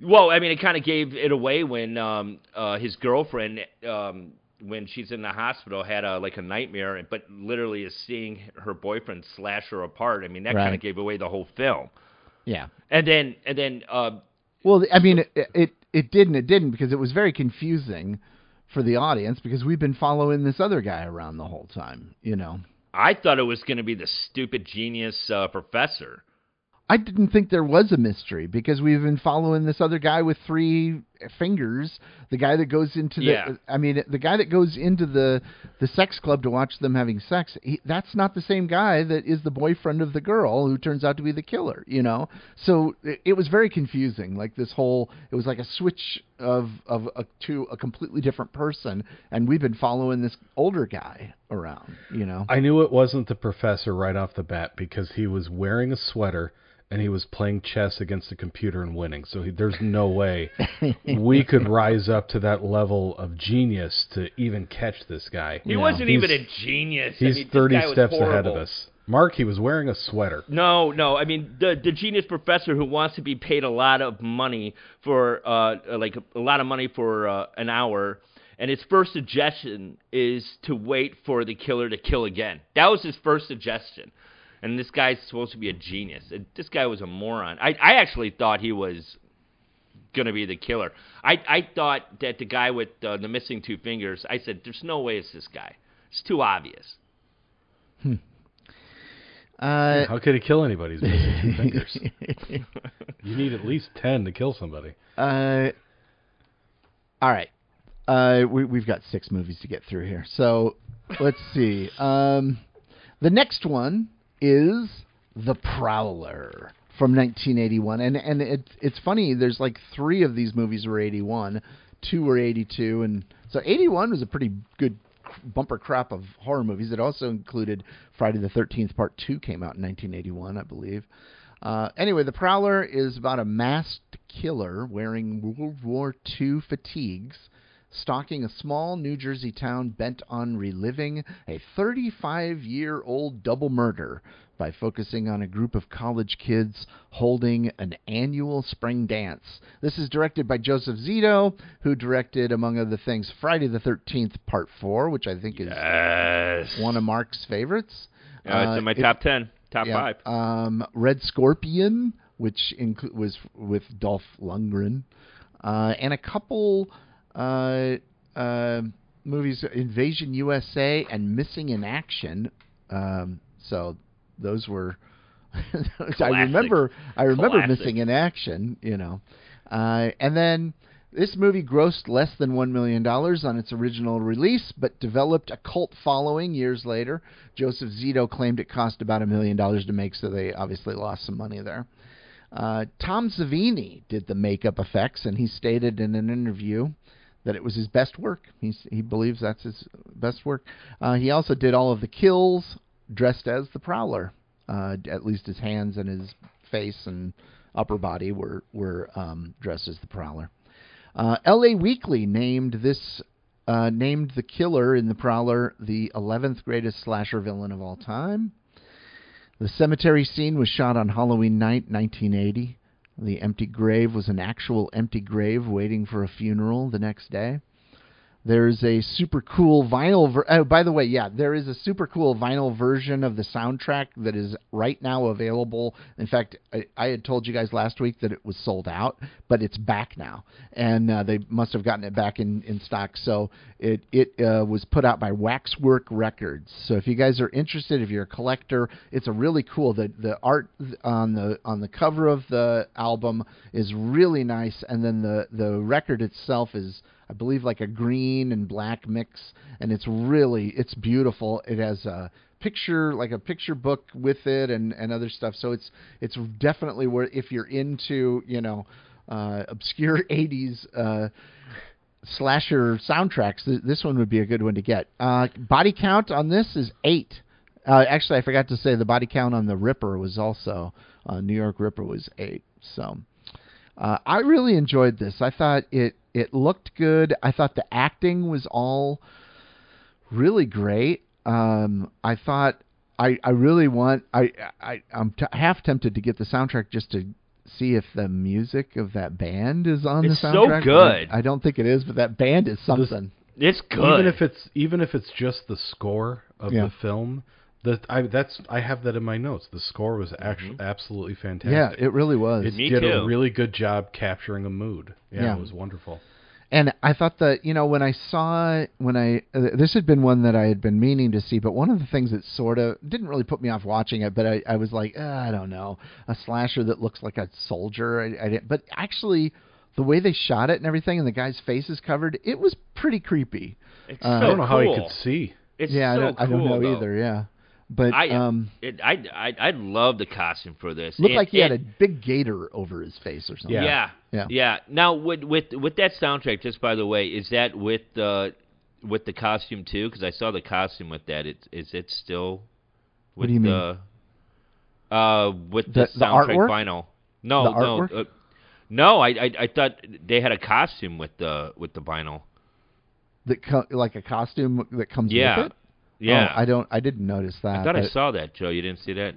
Well, I mean, it kind of gave it away when um, uh, his girlfriend, um, when she's in the hospital, had a like a nightmare, but literally is seeing her boyfriend slash her apart. I mean, that kind of gave away the whole film. Yeah. And then and then uh, Well, I mean, it, it it did and it didn't because it was very confusing for the audience because we've been following this other guy around the whole time. You know, I thought it was going to be the stupid genius uh, professor. I didn't think there was a mystery because we've been following this other guy with three fingers, the guy that goes into the Yeah. I mean the guy that goes into the the sex club to watch them having sex. He, that's not the same guy that is the boyfriend of the girl who turns out to be the killer, you know. So it, it was very confusing like this whole it was like a switch of of a, to a completely different person and we've been following this older guy around, you know. I knew it wasn't the professor right off the bat because he was wearing a sweater and he was playing chess against a computer and winning. So he, there's no way we could rise up to that level of genius to even catch this guy. He Yeah. wasn't He's- even a genius. I He's mean, 30 steps ahead of us. Mark, he was wearing a sweater. No, no. I mean, the the genius professor who wants to be paid a lot of money for uh like a lot of money for uh, an hour, and his first suggestion is to wait for the killer to kill again. That was his first suggestion. And this guy's supposed to be a genius. And This guy was a moron. I I actually thought he was gonna be the killer. I I thought that the guy with uh, the missing two fingers. I said, "There's no way it's this guy. It's too obvious." Uh, How could he kill anybody? He's missing two fingers. You need at least 10 to kill somebody. Uh, all right. Uh, we, we've got six movies to get through here. So let's see. Um, the next one is The Prowler from 1981. And, and it, it's funny, there's like three of these movies were 81, two were 82. And so 81 was a pretty good bumper crop of horror movies. It also included Friday the 13th Part 2 came out in 1981, I believe. Uh, anyway, The Prowler is about a masked killer wearing World War II fatigues, stalking a small New Jersey town bent on reliving a 35 year old double murder by focusing on a group of college kids holding an annual spring dance. This is directed by Joseph Zito, who directed, among other things, Friday the 13th Part 4, which I think is Yes. one of Mark's favorites. Uh, it's in my it- top ten, top yeah, five. Um, Red Scorpion, which inclu- was with Dolph Lundgren, uh, and a couple uh, uh, movies, Invasion USA and Missing in Action, um, So those were. I remember. I remember Classic. missing in action. You know, uh, and then this movie grossed less than one million dollars on its original release, but developed a cult following years later. Joseph Zito claimed it cost about a million dollars to make, so they obviously lost some money there. Uh, Tom Savini did the makeup effects, and he stated in an interview that it was his best work. He's, he believes that's his best work. Uh, he also did all of the kills dressed as the Prowler. Uh, at least his hands and his face and upper body were were um, dressed as the Prowler. Uh, L.A. Weekly named this uh, named the killer in the Prowler the 11th greatest slasher villain of all time. The cemetery scene was shot on Halloween night, 1980. The empty grave was an actual empty grave waiting for a funeral the next day. There's a super cool vinyl. Ver- oh, by the way, yeah, there is a super cool vinyl version of the soundtrack that is right now available. In fact, I, I had told you guys last week that it was sold out, but it's back now, and uh, they must have gotten it back in, in stock. So it it uh, was put out by Waxwork Records. So if you guys are interested, if you're a collector, it's a really cool. The the art on the on the cover of the album is really nice, and then the the record itself is I believe like a green and black mix, and it's really it's beautiful. It has a picture like a picture book with it and and other stuff. So it's it's definitely where if you're into you know uh, obscure '80s. Uh, slasher soundtracks th- this one would be a good one to get uh, body count on this is eight uh, actually i forgot to say the body count on the ripper was also uh, new york ripper was eight so uh, I really enjoyed this. I thought it it looked good. I thought the acting was all really great. Um, I thought I I really want I I I'm t- half tempted to get the soundtrack just to see if the music of that band is on It's the so soundtrack. good. I, I don't think it is, but that band is something. It's good. Even if it's even if it's just the score of Yeah. the film, that I that's I have that in my notes. The score was actually absolutely fantastic. yeah, it really was. it Me did too. a really good job capturing a mood. Yeah, Yeah. it was wonderful. And I thought that you know when I saw when I uh, this had been one that I had been meaning to see, but one of the things that sort of didn't really put me off watching it, but I, I was like, uh, I don't know, a slasher that looks like a soldier. I, I didn't, but actually, the way they shot it and everything, and the guy's face is covered, it was pretty creepy. it's uh, so I don't know how he could see. It's yeah, so I don't, I don't know though. either. Yeah, but I um, it, I I I love the costume for this. looked It- like he had a big gator over his face or something. Yeah. Yeah. Yeah. Now with with with that soundtrack, just by the way, is that with the with the costume too? Because I saw the costume with that. It, is it still with What do you mean? uh with the, The- the soundtrack artwork? vinyl? No, The no, artwork? uh, no. I, I I thought they had a costume with the with the vinyl. that co- like a costume that comes Yeah. with it. Oh, yeah, oh, I don't, I didn't notice that. I thought I saw that, Joe. You didn't see that?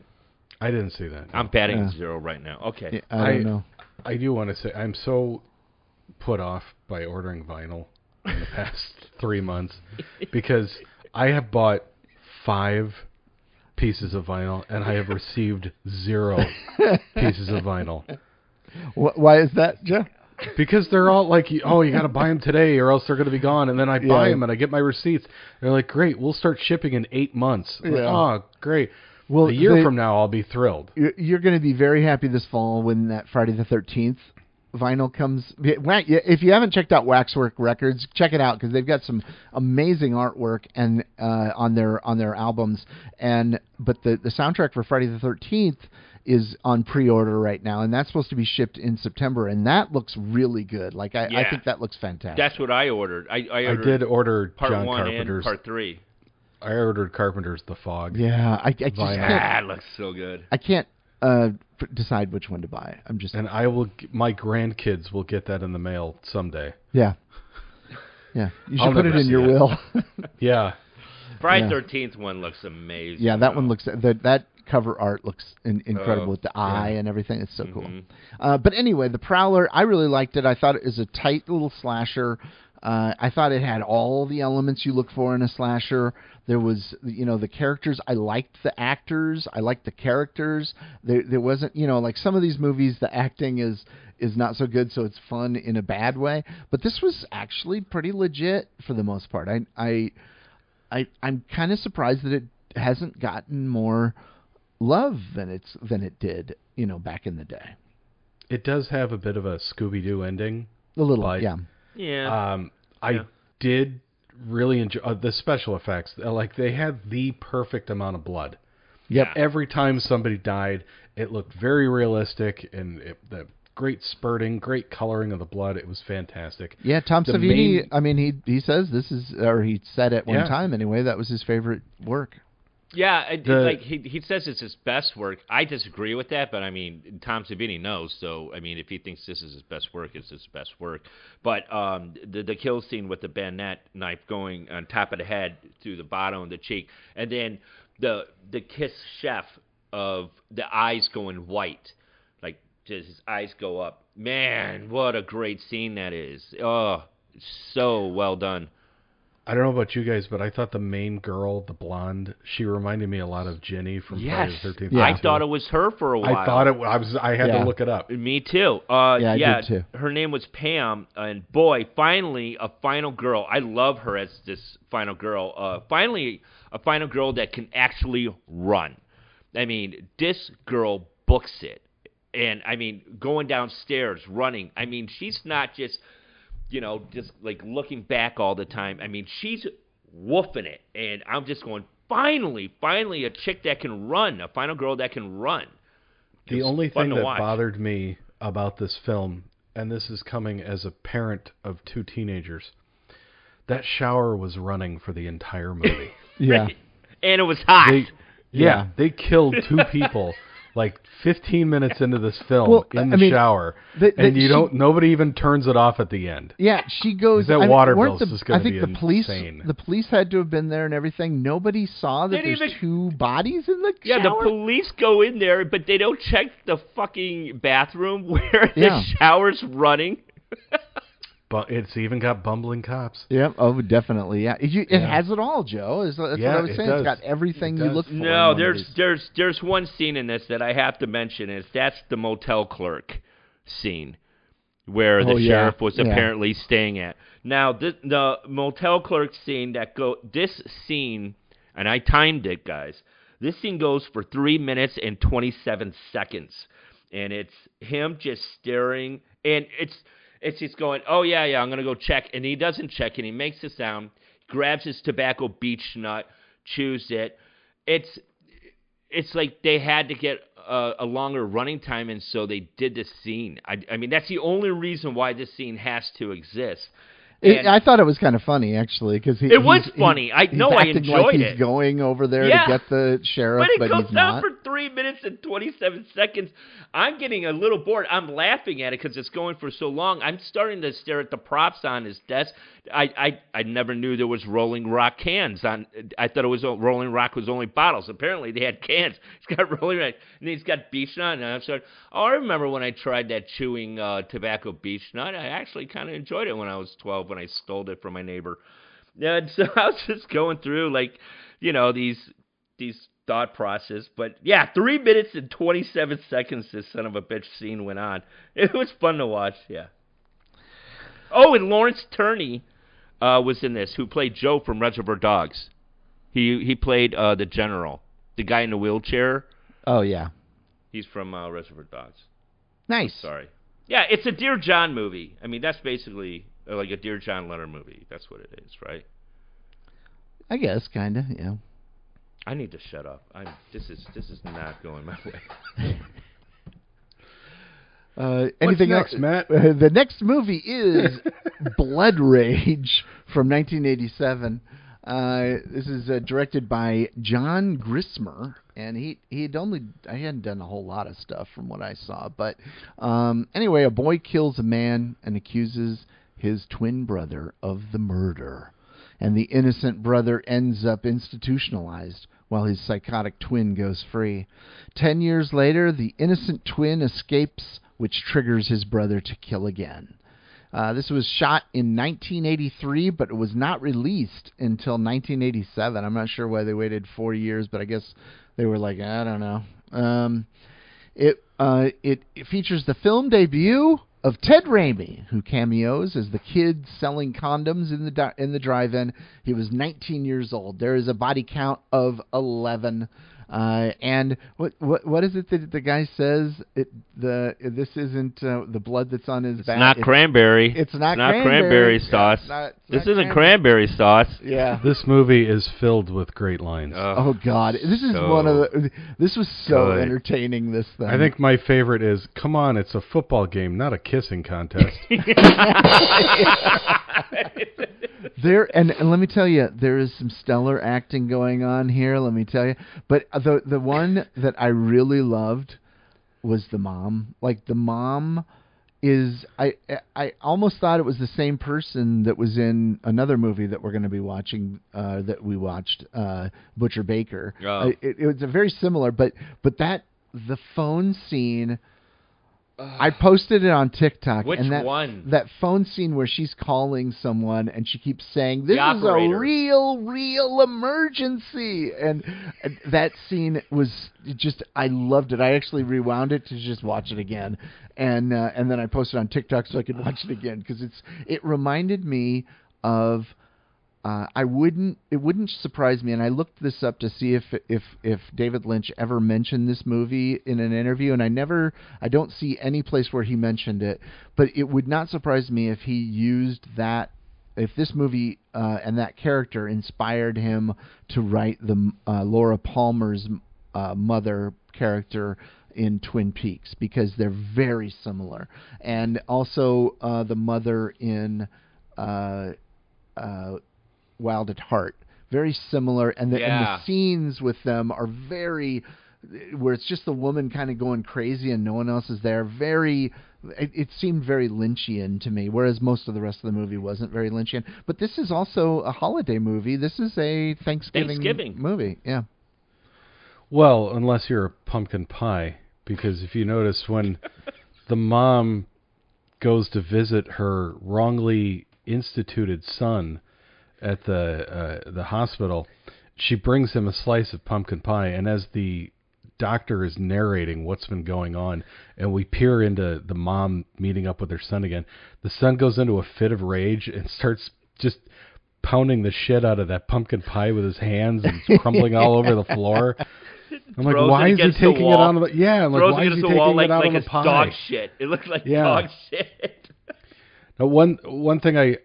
I didn't see that. no. I'm batting Yeah. zero right now. Okay. Yeah, I don't I- know. I do want to say I'm so put off by ordering vinyl in the past three months because I have bought five pieces of vinyl and I have received zero pieces of vinyl Why is that, Joe? Because they're all like, oh, you got to buy them today or else they're going to be gone. And then I buy Yeah. them and I get my receipts. They're like, great, we'll start shipping in eight months. Like, Yeah. oh, great. Well, a year they- from now, I'll be thrilled. You're- You're going to be very happy this fall when that Friday the 13th vinyl comes. If you haven't checked out Waxwork Records, check it out because they've got some amazing artwork and uh, on their on their albums. And but the the soundtrack for Friday the 13th is on pre-order right now, and that's supposed to be shipped in September, and that looks really good. Like I, I think that looks fantastic. That's what I ordered. I I, I did order part John one and Carpenter's. part three. I ordered Carpenter's The Fog. yeah, I, I just Vinyl. can't, Ah, looks so good. I can't uh, f- decide which one to buy. I'm just And I will, g- my grandkids will get that in the mail someday. Yeah. Yeah. You I'll should put it in your it. will. Yeah, Friday Yeah. Thirteenth one looks amazing. yeah, that though. one looks that that cover art looks in, incredible Oh, with the eye and everything. It's so cool. Mhm. Uh, but anyway, the Prowler, I really liked it. I thought it was a tight little slasher. Uh, I thought it had all the elements you look for in a slasher. There was, you know, the characters. I liked the actors. I liked the characters. There, there wasn't, you know, like some of these movies, the acting is is not so good, so it's fun in a bad way. But this was actually pretty legit for the most part. I, I, I I'm kind of surprised that it hasn't gotten more love than it's than it did, you know, back in the day. It does have a bit of a Scooby Doo ending. A little, Like- yeah. Yeah. Um, I Yeah. did really enjoy uh, the special effects. Like they had the perfect amount of blood. Yep. Every time somebody died, it looked very realistic, and it, the great spurting, great coloring of the blood. It was fantastic. Yeah, Tom The Savini. main- I mean, he he says this is, or he said at one Yeah. time anyway, that was his favorite work. Yeah, it, The- like he he says it's his best work. I disagree with that, but I mean Tom Savini knows, so I mean if he thinks this is his best work, it's his best work. But um, the the kill scene with the bayonet knife going on top of the head through the bottom of the cheek, and then the the kiss chef of the eyes going white, like just his eyes go up. Man, what a great scene that is! Oh, so well done. I don't know about you guys, but I thought the main girl, the blonde, she reminded me a lot of Jenny from Friday Yes, the Thirteenth. Yeah. I thought it was her for a while. I thought it. I was. I had Yeah. to look it up. Me too. Uh, Yeah, I yeah, did too. her name was Pam, and boy, finally a final girl. I love her as this final girl. Uh, finally, a final girl that can actually run. I mean, this girl books it, and I mean, going downstairs, running. I mean, she's not just, you know, just like looking back all the time. I mean, she's woofing it, and I'm just going. Finally, finally, a chick that can run, a final girl that can run. The It's only thing that watch. bothered me about this film, and this is coming as a parent of two teenagers, that shower was running for the entire movie. Yeah. and it was hot. they, yeah, Yeah. they killed two people like 15 minutes into this film Well, in I the mean, shower, the- the- and you she- don't. Nobody even turns it off at the end. Yeah, she goes. That I mean, water weren't bill's the, just gonna I think be the police, insane. the police had to have been there and everything. Nobody saw that They there's didn't even- two bodies in the shower. Yeah, the police go in there, but they don't check the fucking bathroom where Yeah. the shower's running. But it's even got bumbling cops. yeah, oh, definitely. Yeah, it, you, it Yeah. has it all, Joe. Is that's Yeah, what I was it saying. does. It's got everything It you look for. No, one there's there's there's one scene in this that I have to mention is that's the motel clerk scene where the Oh, yeah, sheriff was yeah. apparently staying at. Now this, the motel clerk scene that go this scene and I timed it guys. This scene goes for 3 minutes and 27 seconds and it's him just staring and it's it's just going, "Oh yeah, yeah, I'm going to go check." And he doesn't check and he makes a sound, grabs his tobacco beach nut, chews it. It's it's like they had to get a, a longer running time, and so they did this scene. I, I mean, that's the only reason why this scene has to exist. It, I thought it was kind of funny actually because he. It was funny. I- no, I enjoyed like he's it. going over there Yeah. to get the sheriff, but it goes he's down not. for three minutes and 27 seconds. I'm getting a little bored. I'm laughing at it because it's going for so long. I'm starting to stare at the props on his desk. I, I, I never knew there was Rolling Rock cans on. I thought it was Rolling Rock was only bottles. Apparently they had cans. He's got Rolling Rock, and he's got Beech-Nut. And I'm sorry. Oh, I remember when I tried that chewing uh, tobacco Beach Nut. I actually kind of enjoyed it when I was 12 when I stole it from my neighbor. And so I was just going through like, you know, these these thought process. But yeah, three minutes and twenty seven seconds this son of a bitch scene went on. It was fun to watch, yeah. Oh, and Lawrence Tierney uh, was in this, who played Joe from Reservoir Dogs. He he played uh, the general, the guy in the wheelchair. Oh yeah, He's from uh, Reservoir Dogs. nice. Sorry. Yeah, it's a Dear John movie. I mean, that's basically like a Dear John Leonard movie. That's what it is, right? I guess kind of. Yeah. I need to shut up. I'm this is this is not going my way. Uh, anything next, else, Matt? Uh, the next movie is Blood Rage from 1987. Uh, this is uh, directed by John Grissmer, and he he had only I hadn't done a whole lot of stuff from what I saw, but um, anyway, a boy kills a man and accuses his twin brother of the murder, and the innocent brother ends up institutionalized while his psychotic twin goes free. Ten years later, the innocent twin escapes, which triggers his brother to kill again. Uh, this was shot in 1983, but it was not released until 1987. I'm not sure why they waited four years, but I guess they were like, I don't know. Um, it, uh, it it features the film debut of Ted Raimi, who cameos as the kid selling condoms in the di- in the drive-in. He was 19 years old. There is a body count of 11. Uh, and what what what is it that the guy says? It the this isn't uh, the blood that's on his back It's back. not cranberry. It's not cranberry, cranberry. sauce. Yeah, not- this not isn't cranberry. cranberry sauce. Yeah. This movie is filled with great lines. Oh God, this is so one of the. This was so good. entertaining. This thing. I think my favorite is come on, it's a football game, not a kissing contest. there and, and let me tell you, there is some stellar acting going on here. Let me tell you, but the the one that I really loved was the mom. Like the mom is I I almost thought it was the same person that was in another movie that we're going to be watching uh, that we watched uh, Butcher Baker. Oh. Uh, it, it was a very similar, but but that the phone scene. I posted it on TikTok. Which and that, one? That phone scene where she's calling someone and she keeps saying, "This is a real, real emergency," and, that scene was just I loved it. I actually rewound it to just watch it again, and uh, and then I posted on TikTok so I could watch it again because it's it reminded me of uh, I wouldn't. It wouldn't surprise me, and I looked this up to see if if if David Lynch ever mentioned this movie in an interview, and I never. I don't see any place where he mentioned it, but it would not surprise me if he used that. If this movie uh, and that character inspired him to write the uh, Laura Palmer's uh, mother character in Twin Peaks because they're very similar, and also uh, the mother in. Wild at Heart. Very similar, and the, and the scenes with them are very, where it's just the woman kind of going crazy and no one else is there. Very, it, it seemed very Lynchian to me, whereas most of the rest of the movie wasn't very Lynchian. But this is also a holiday movie. This is a Thanksgiving, Thanksgiving. movie. Yeah. well, unless you're a pumpkin pie, because if you notice when the mom goes to visit her wrongly instituted son at the uh, the hospital, she brings him a slice of pumpkin pie, and as the doctor is narrating what's been going on, and we peer into the mom meeting up with her son again, the son goes into a fit of rage and starts just pounding the shit out of that pumpkin pie with his hands and crumbling all over the floor. I'm like, why is he taking it out of the yeah? I'm like, why is he taking wall like it out like of the pie? dog shit. It looks like Yeah. dog shit. Now, one one thing I, I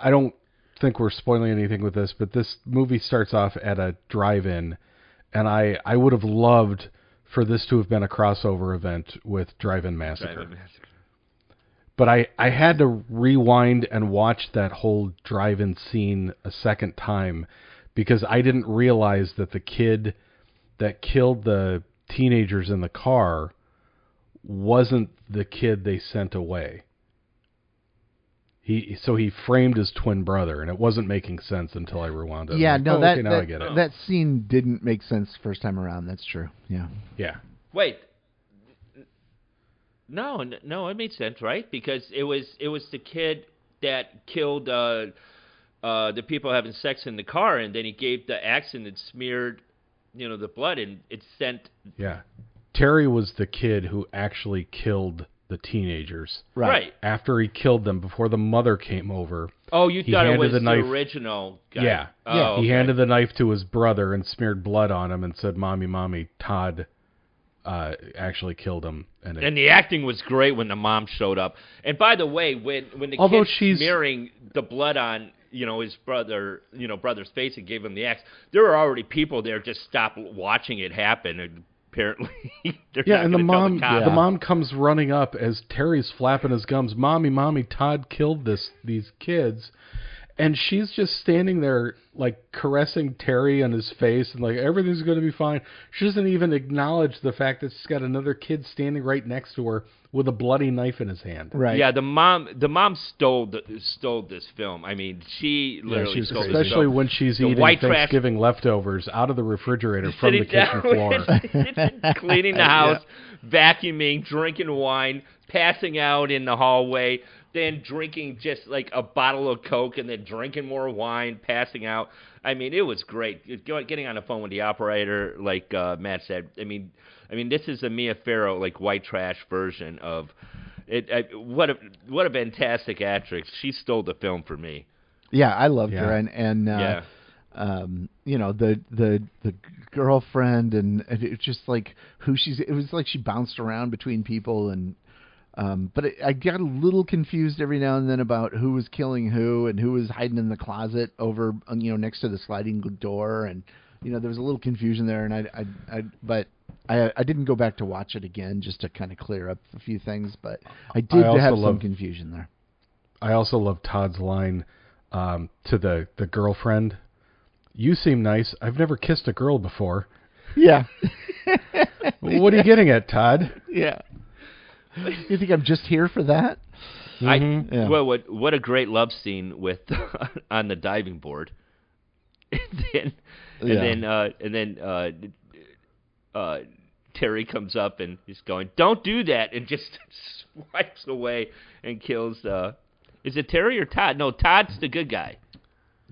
I don't think we're spoiling anything with this, but this movie starts off at a drive-in, and I I would have loved for this to have been a crossover event with Drive-In Massacre. But I I had to rewind and watch that whole drive-in scene a second time because I didn't realize that the kid that killed the teenagers in the car wasn't the kid they sent away. He so he framed his twin brother, and it wasn't making sense until I rewound it. Yeah, like, no, oh, that okay, now that, I get it. that scene didn't make sense first time around. That's true. Yeah. yeah, Wait. No, no, it made sense, right? Because it was it was the kid that killed uh, uh, the people having sex in the car, and then he gave the axe and it smeared, you know, the blood, and it sent. yeah. Terry was the kid who actually killed the teenagers. Right. After he killed them, before the mother came over, Oh, you thought it was the the, knife- original guy. Yeah. Oh, Yeah. he okay. handed the knife to his brother and smeared blood on him and said, "Mommy, mommy, Todd uh, actually killed him." And, it, And the acting was great when the mom showed up. And by the way, when when the Although kid she's- smearing the blood on you know his brother, you know brother's face and gave him the axe, there were already people there just stopped watching it happen. And apparently, they're yeah, and the mom, the, the mom comes running up as Terry's flapping his gums. Mommy, mommy, Todd killed this these kids, and she's just standing there like caressing Terry on his face and like everything's going to be fine. She doesn't even acknowledge the fact that she's got another kid standing right next to her with a bloody knife in his hand. Right. Yeah, the mom the mom stole the, stole this film. I mean, she Yeah, literally she's stole this especially film. when she's The eating white trash- Thanksgiving leftovers out of the refrigerator from the kitchen floor. cleaning the house, vacuuming, drinking wine, passing out in the hallway, then drinking just like a bottle of Coke, and then drinking more wine, passing out. I mean, it was great. Getting on the phone with the operator, like uh, Matt said. I mean, I mean, this is a Mia Farrow like white trash version of It, I, what a what a fantastic actress. She stole the film for me. Yeah, I loved Yeah. her, and and uh, Yeah. um, you know the the the girlfriend, and, and it's just like who she's. It was like she bounced around between people, and um, but it, I got a little confused every now and then about who was killing who and who was hiding in the closet over, um, you know, next to the sliding door, and you know there was a little confusion there, and I, I, I but. I, I didn't go back to watch it again just to kind of clear up a few things, but I did also have some love- confusion there. I also love Todd's line um, to the the girlfriend. You seem nice. I've never kissed a girl before. Yeah. what are you getting at, Todd? Yeah. You think I'm just here for that? I Mhm. Yeah. well, what what a great love scene with on the diving board. and then and Yeah. then uh, and then uh, uh, Terry comes up and he's going, "Don't do that," and just swipes away and kills. Uh, is it Terry or Todd? No, Todd's the good guy.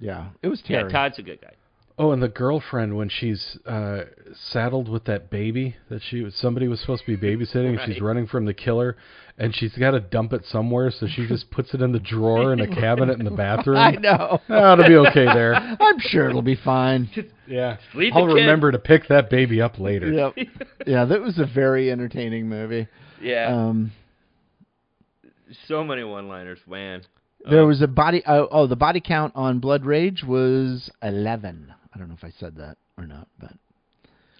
Yeah. It was Terry. Yeah, Todd's a good guy. Oh, and the girlfriend when she's uh, saddled with that baby that she somebody was supposed to be babysitting, and she's running from the killer, and she's got to dump it somewhere, so she just puts it in the drawer in a cabinet in the bathroom. I know. Oh, it'll be okay there. I'm sure it'll be fine. Yeah, Leave I'll kid. remember to pick that baby up later. Yep. Yeah, that was a very entertaining movie. Yeah, Um, so many one-liners, man. there Uh, was a body. Oh, oh, the body count on Blood Rage was eleven. I don't know if I said that or not, but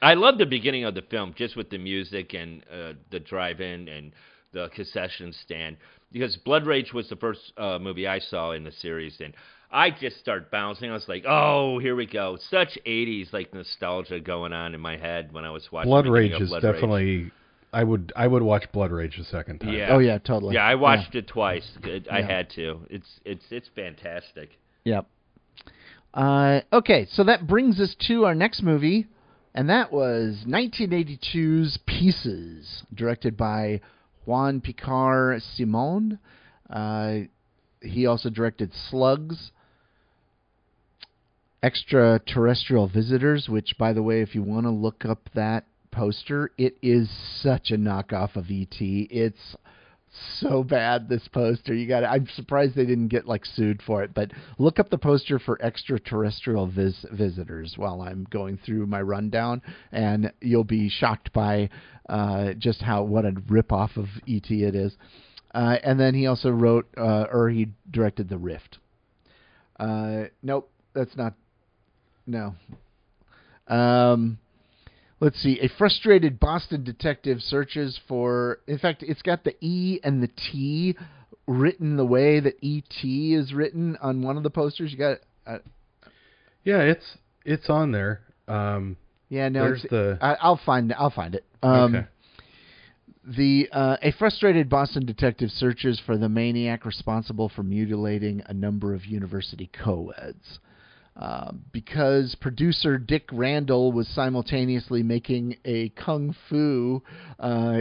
I love the beginning of the film, just with the music and uh, the drive-in and the concession stand, because Blood Rage was the first uh, movie I saw in the series, and I just start bouncing. I was like, "Oh, here we go!" Such '80s like nostalgia going on in my head when I was watching. Blood Rage is Blood Rage. definitely. I would I would watch Blood Rage a second time. Yeah. oh yeah, totally. Yeah, I watched it twice. I Yeah. had to. It's it's it's fantastic. Yep. Uh, okay, so that brings us to our next movie, and that was 1982's Pieces, directed by Juan Piquer Simon. Uh, he also directed Slugs, Extraterrestrial Visitors, which, by the way, if you want to look up that poster, it is such a knockoff of E.T. It's so bad this poster. You got i'm surprised they didn't get like sued for it but look up the poster for extraterrestrial vis- visitors while i'm going through my rundown and you'll be shocked by uh, just how what a rip off of et it is. Uh, and then he also wrote uh, or he directed the rift. Uh, nope that's not no. Um Let's see. A frustrated Boston detective searches for. In fact, it's got the E and the T written the way that E.T. is written on one of the posters. You got. Uh, Yeah, it's it's on there. Um, yeah, no. There's the- I, I'll find. I'll find it. Um, okay. The uh, a frustrated Boston detective searches for the maniac responsible for mutilating a number of university co-eds. Uh, because producer Dick Randall was simultaneously making a kung fu uh,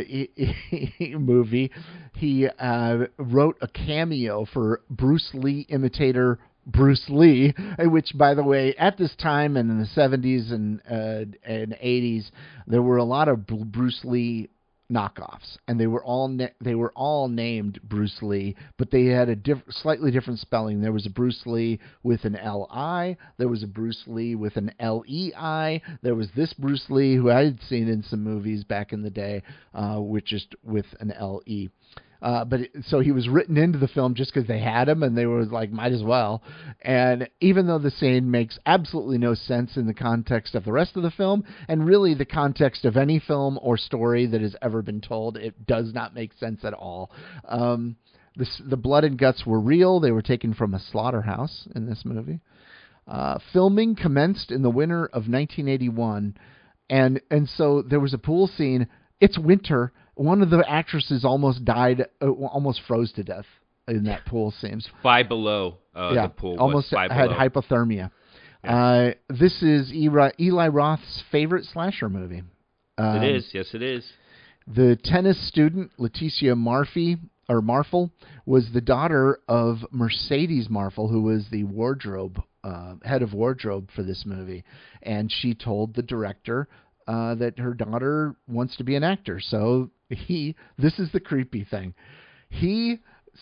movie, he uh, wrote a cameo for Bruce Lee imitator Bruce Lee, which, by the way, at this time and in the 70s and uh, and 80s, there were a lot of Bruce Lee knockoffs, and they were all na- they were all named Bruce Lee, but they had a diff- slightly different spelling. There was a Bruce Lee with an L I, there was a Bruce Lee with an L E I, there was this Bruce Lee who I had seen in some movies back in the day, uh, which just with an L E. Uh, but it, so he was written into the film just because they had him, and they were like, might as well. And even though the scene makes absolutely no sense in the context of the rest of the film, and really the context of any film or story that has ever been told, it does not make sense at all. Um, the, the blood and guts were real; they were taken from a slaughterhouse in this movie. Uh, filming commenced in the winter of 1981, and and so there was a pool scene. It's winter. One of the actresses almost died, uh, almost froze to death in that pool scene. Five below uh, yeah, the pool. was almost five had below. hypothermia. Uh, this is Eli, Eli Roth's favorite slasher movie. Um, It is. Yes, it is. the tennis student Leticia Marfy or Marfel was the daughter of Mercedes Marfel, who was the wardrobe uh, head of wardrobe for this movie, and she told the director uh, that her daughter wants to be an actor. So he, this is the creepy thing. he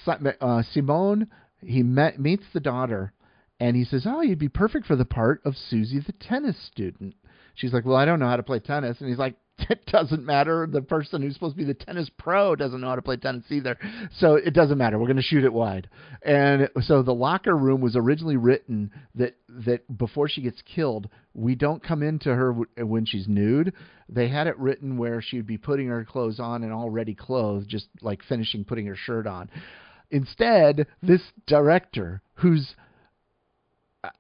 uh, Simone he met meets the daughter and he says, "Oh, you'd be perfect for the part of Susie the tennis student." She's like, "Well, I don't know how to play tennis." And he's like, "It doesn't matter. The person who's supposed to be the tennis pro doesn't know how to play tennis either. So it doesn't matter. We're going to shoot it wide." And so the locker room was originally written that that before she gets killed, we don't come into her when she's nude. They had it written where she would be putting her clothes on and already clothed, just like finishing putting her shirt on. Instead, this director, who's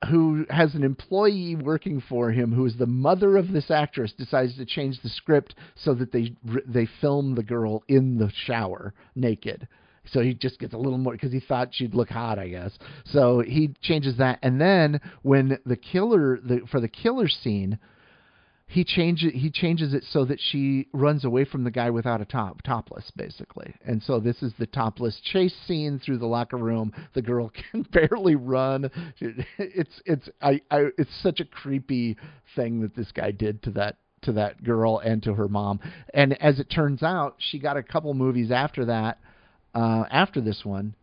who has an employee working for him who is the mother of this actress decides to change the script so that they they film the girl in the shower naked. So he just gets a little more because he thought she'd look hot i guess. So he changes that. And then when the killer the for the killer scene he changes he changes it so that she runs away from the guy without a top topless basically. And so this is the topless chase scene through the locker room. The girl can barely run. It's it's i, I it's such a creepy thing that this guy did to that to that girl and to her mom. And as it turns out she got a couple movies after that uh after this one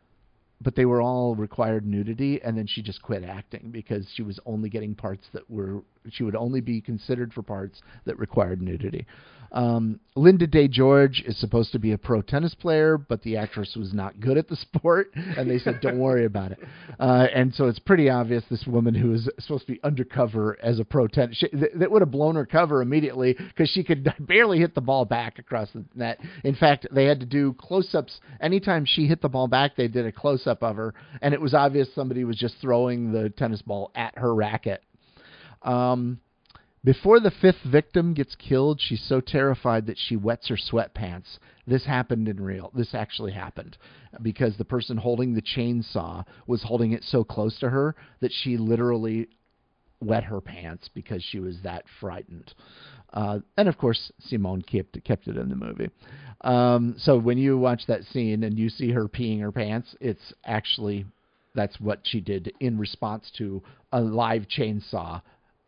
but they were all required nudity and then she just quit acting because she was only getting parts that were she would only be considered for parts that required nudity. Um, Lynda Day George is supposed to be a pro tennis player, but the actress was not good at the sport, and they said, "Don't worry about it." Uh, and so it's pretty obvious this woman who is supposed to be undercover as a pro tennis th- that would have blown her cover immediately because she could barely hit the ball back across the net. In fact, they had to do close-ups anytime she hit the ball back. They did a close-up of her, and it was obvious somebody was just throwing the tennis ball at her racket. Um, before the fifth victim gets killed, she's so terrified that she wets her sweatpants. This happened in real. This actually happened because the person holding the chainsaw was holding it so close to her that she literally wet her pants because she was that frightened. Uh, and of course, Simone kept kept it in the movie. Um, so when you watch that scene and you see her peeing her pants, it's actually that's what she did in response to a live chainsaw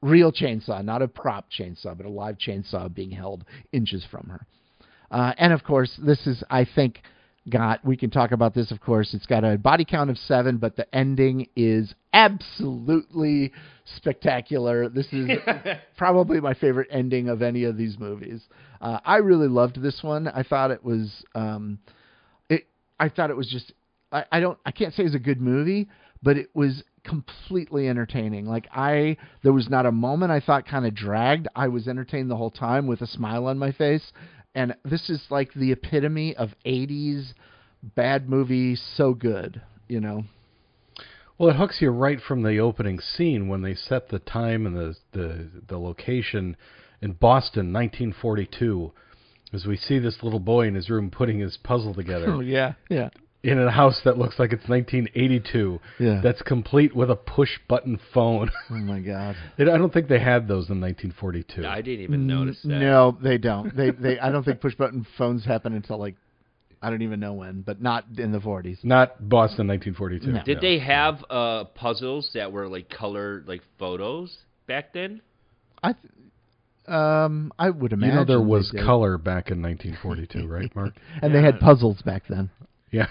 real chainsaw, not a prop chainsaw, but a live chainsaw being held inches from her. Uh, and of course, this is, I think, got, we can talk about this, of course. It's got a body count of seven, but the ending is absolutely spectacular. This is probably my favorite ending of any of these movies. Uh, I really loved this one. I thought it was, um, it, I thought it was just, I, I don't, I can't say it's a good movie, but it was completely entertaining. Like I there was not a moment I thought kind of dragged. I was entertained the whole time with a smile on my face. And this is like the epitome of 80s bad movie so good, you know. Well, it hooks you right from the opening scene when they set the time and the the the location in Boston, 1942, as we see this little boy in his room putting his puzzle together. Oh yeah, yeah in a house that looks like it's 1982. Yeah. That's complete with a push button phone. Oh my god. I don't think they had those in 1942. I didn't even notice that. No, they don't. They they I don't think push button phones happen until like I don't even know when, but not in the 40s. Not Boston 1942. No. Did no. they have uh, puzzles that were like color like photos back then? I th- um, I would imagine. You know, there was color back in 1942, right, Marc? and yeah. they had puzzles back then. Yeah.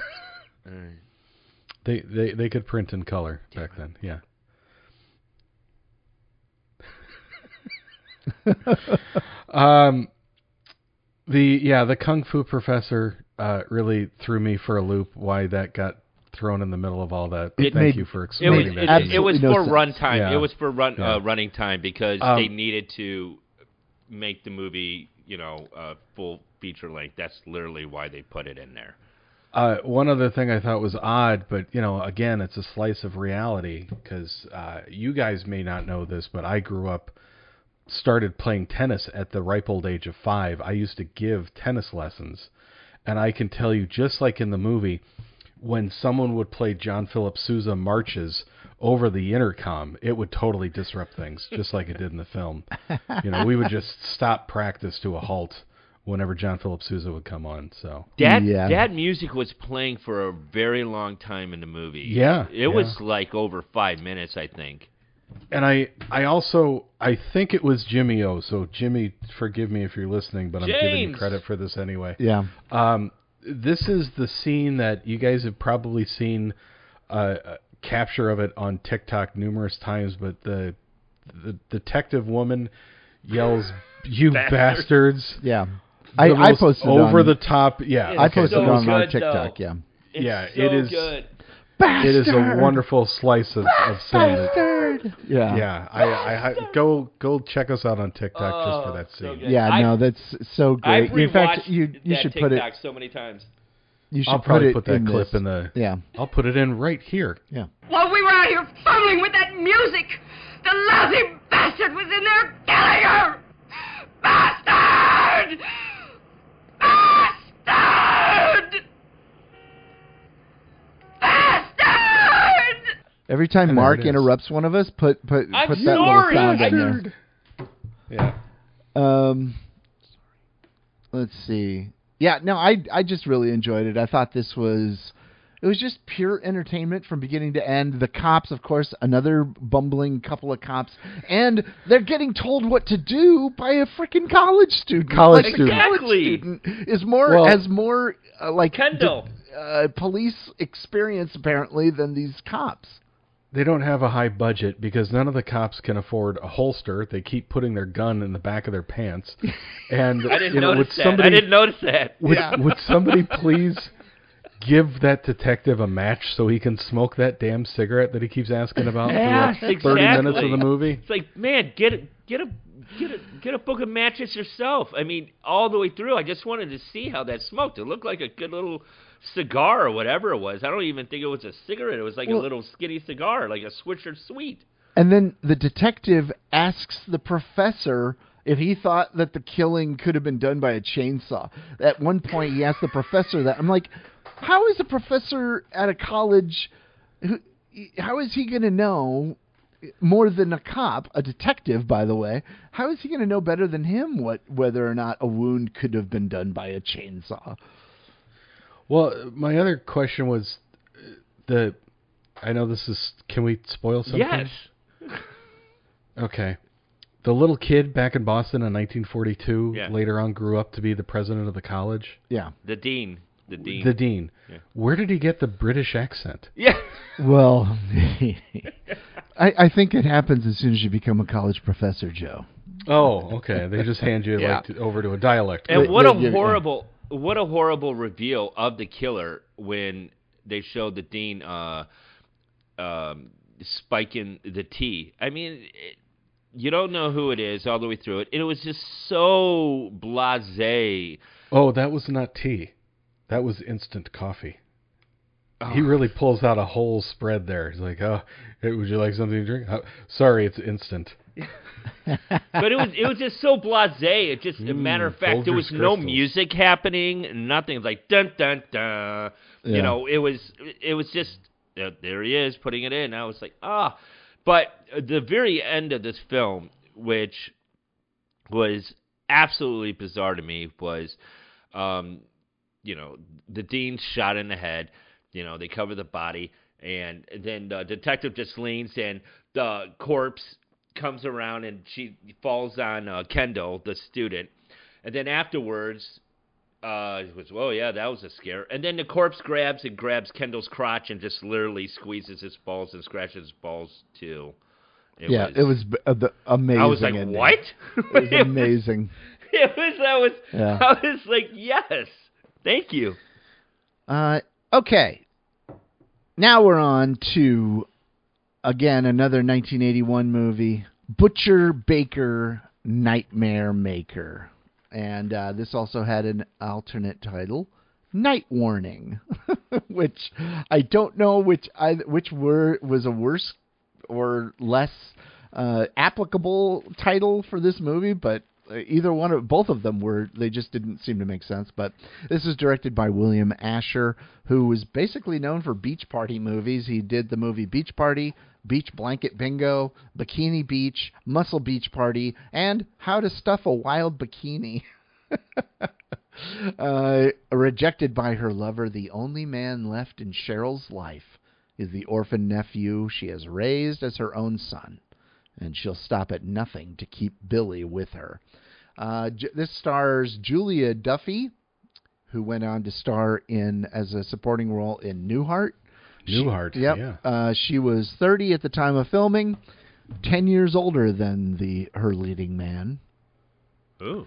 They, they they could print in color back then. Yeah. um, the yeah the kung fu professor uh, really threw me for a loop. Why that got thrown in the middle of all that? It Thank made, you for explaining it, that. It, it was no for runtime. Yeah. It was for run yeah. uh, running time because um, they needed to make the movie you know uh, full feature length. That's literally why they put it in there. Uh, one other thing I thought was odd, but you know, again, it's a slice of reality because uh, you guys may not know this, but I grew up, started playing tennis at the ripe old age of five. I used to give tennis lessons, and I can tell you, just like in the movie, when someone would play John Philip Sousa marches over the intercom, it would totally disrupt things, just like it did in the film. You know, we would just stop practice to a halt whenever John Philip Sousa would come on. So that yeah. that music was playing for a very long time in the movie. Yeah, it yeah. was like over five minutes, I think. And I I also I think it was Jimmy O. So Jimmy, forgive me if you're listening, but I'm giving you credit for this anyway. Yeah. Um, this is the scene that you guys have probably seen uh, a capture of it on TikTok numerous times, but the the detective woman yells, "You bastards!" Yeah. The I, I most posted over on, the top. Yeah, I okay, posted so it on our good, TikTok. though. Yeah. It's Yeah, so it is- good. It is a wonderful slice of, of cinema. Bastard. Yeah. Yeah, I, I, I go go check us out on TikTok just for Oh, that scene. good. Yeah, I- no, that's so great. In fact, you you that should put it. So many times. You should I'll put probably it put that in clip this. in the. Yeah, I'll put it in right here. yeah. While we were out here fumbling with that music, the lousy bastard was in there killing her! Bastard! Bastard! Every time And Marc interrupts one of us, put put I'm put that sorry. little sound in there. Yeah. Um, let's see. Yeah, no, I I just really enjoyed it. I thought this was it was just pure entertainment from beginning to end. The cops, of course, another bumbling couple of cops, and they're getting told what to do by a freaking college student. College Like, a student. college student is more Well- has more uh, like Kendall. d- uh, police experience apparently than these cops. They don't have a high budget because none of the cops can afford a holster. They keep putting their gun in the back of their pants. And I didn't you know, notice that. somebody I didn't notice that. would, Yeah. would somebody please give that detective a match so he can smoke that damn cigarette that he keeps asking about uh, Yes, for like 30 minutes of the movie? It's like, man, get a get a get a get a book of matches yourself. I mean, all the way through, I just wanted to see how that smoked. It looked like a good little cigar or whatever it was. I don't even think it was a cigarette. It was like Well- a little skinny cigar, like a Swisher Sweet. And then the detective asks the professor if he thought that the killing could have been done by a chainsaw. At one point, he asked the professor that. I'm like, how is a professor at a college? Who, how is he going to know more than a cop, a detective, by the way? How is he going to know better than him what whether or not a wound could have been done by a chainsaw? Well, my other question was uh, the. I know this is. Can we spoil something? Yes. Okay. The little kid back in Boston in 1942 Yeah. later on grew up to be the president of the college, Yeah. The dean. The dean. the dean. Yeah. Where did he get the British accent? yeah. Well, I, I think it happens as soon as you become a college professor, Joe. Oh, okay. They just hand you Yeah. like to, over to a dialect. And Wait, what wait, a yeah, yeah. horrible, what a horrible reveal of the killer when they showed the dean uh, um, spiking the tea. I mean, it, you don't know who it is all the way through it. And it was just so blasé. Oh, that was not tea. That was instant coffee. He really pulls out a whole spread there. He's like, "Oh, would you like something to drink?" Oh, sorry, it's instant. but it was it was just so blasé. It just a matter of fact, there was Folgers no crystals. music happening, nothing. It was like dun dun dun. Yeah. You know, it was it was just uh, there he is putting it in. I was like ah, but the very end of this film, which was absolutely bizarre to me, was um, you know the dean's shot in the head. You know they cover the body, and then the detective just leans and the corpse comes around and she falls on uh, Kendall, the student, and then afterwards, uh, was oh yeah, that was a scare. And then the corpse grabs and grabs Kendall's crotch and just literally squeezes his balls and scratches his balls too. It yeah, was, it was uh, the amazing. I was like, ending. what? It was amazing. It was. I was. Yeah. I was like, yes, thank you. Uh, okay. Now we're on to again another 1981 movie, Butcher Baker Nightmare Maker, and uh, this also had an alternate title, Night Warning, which I don't know which I, which were was a worse or less uh, applicable title for this movie, but uh, either one of both of them were they just didn't seem to make sense. But this is directed by William Asher, who was basically known for beach party movies. He did the movie Beach Party, Beach Blanket Bingo, Bikini Beach, Muscle Beach Party, and How to Stuff a Wild Bikini. uh, rejected by her lover, the only man left in Cheryl's life is the orphan nephew she has raised as her own son, and she'll stop at nothing to keep Billy with her. Uh, J- this stars Julia Duffy, who went on to star in as a supporting role in Newhart. She- Newhart, Yep. yeah. Uh, she was 30 at the time of filming, 10 years older than the her leading man. Ooh.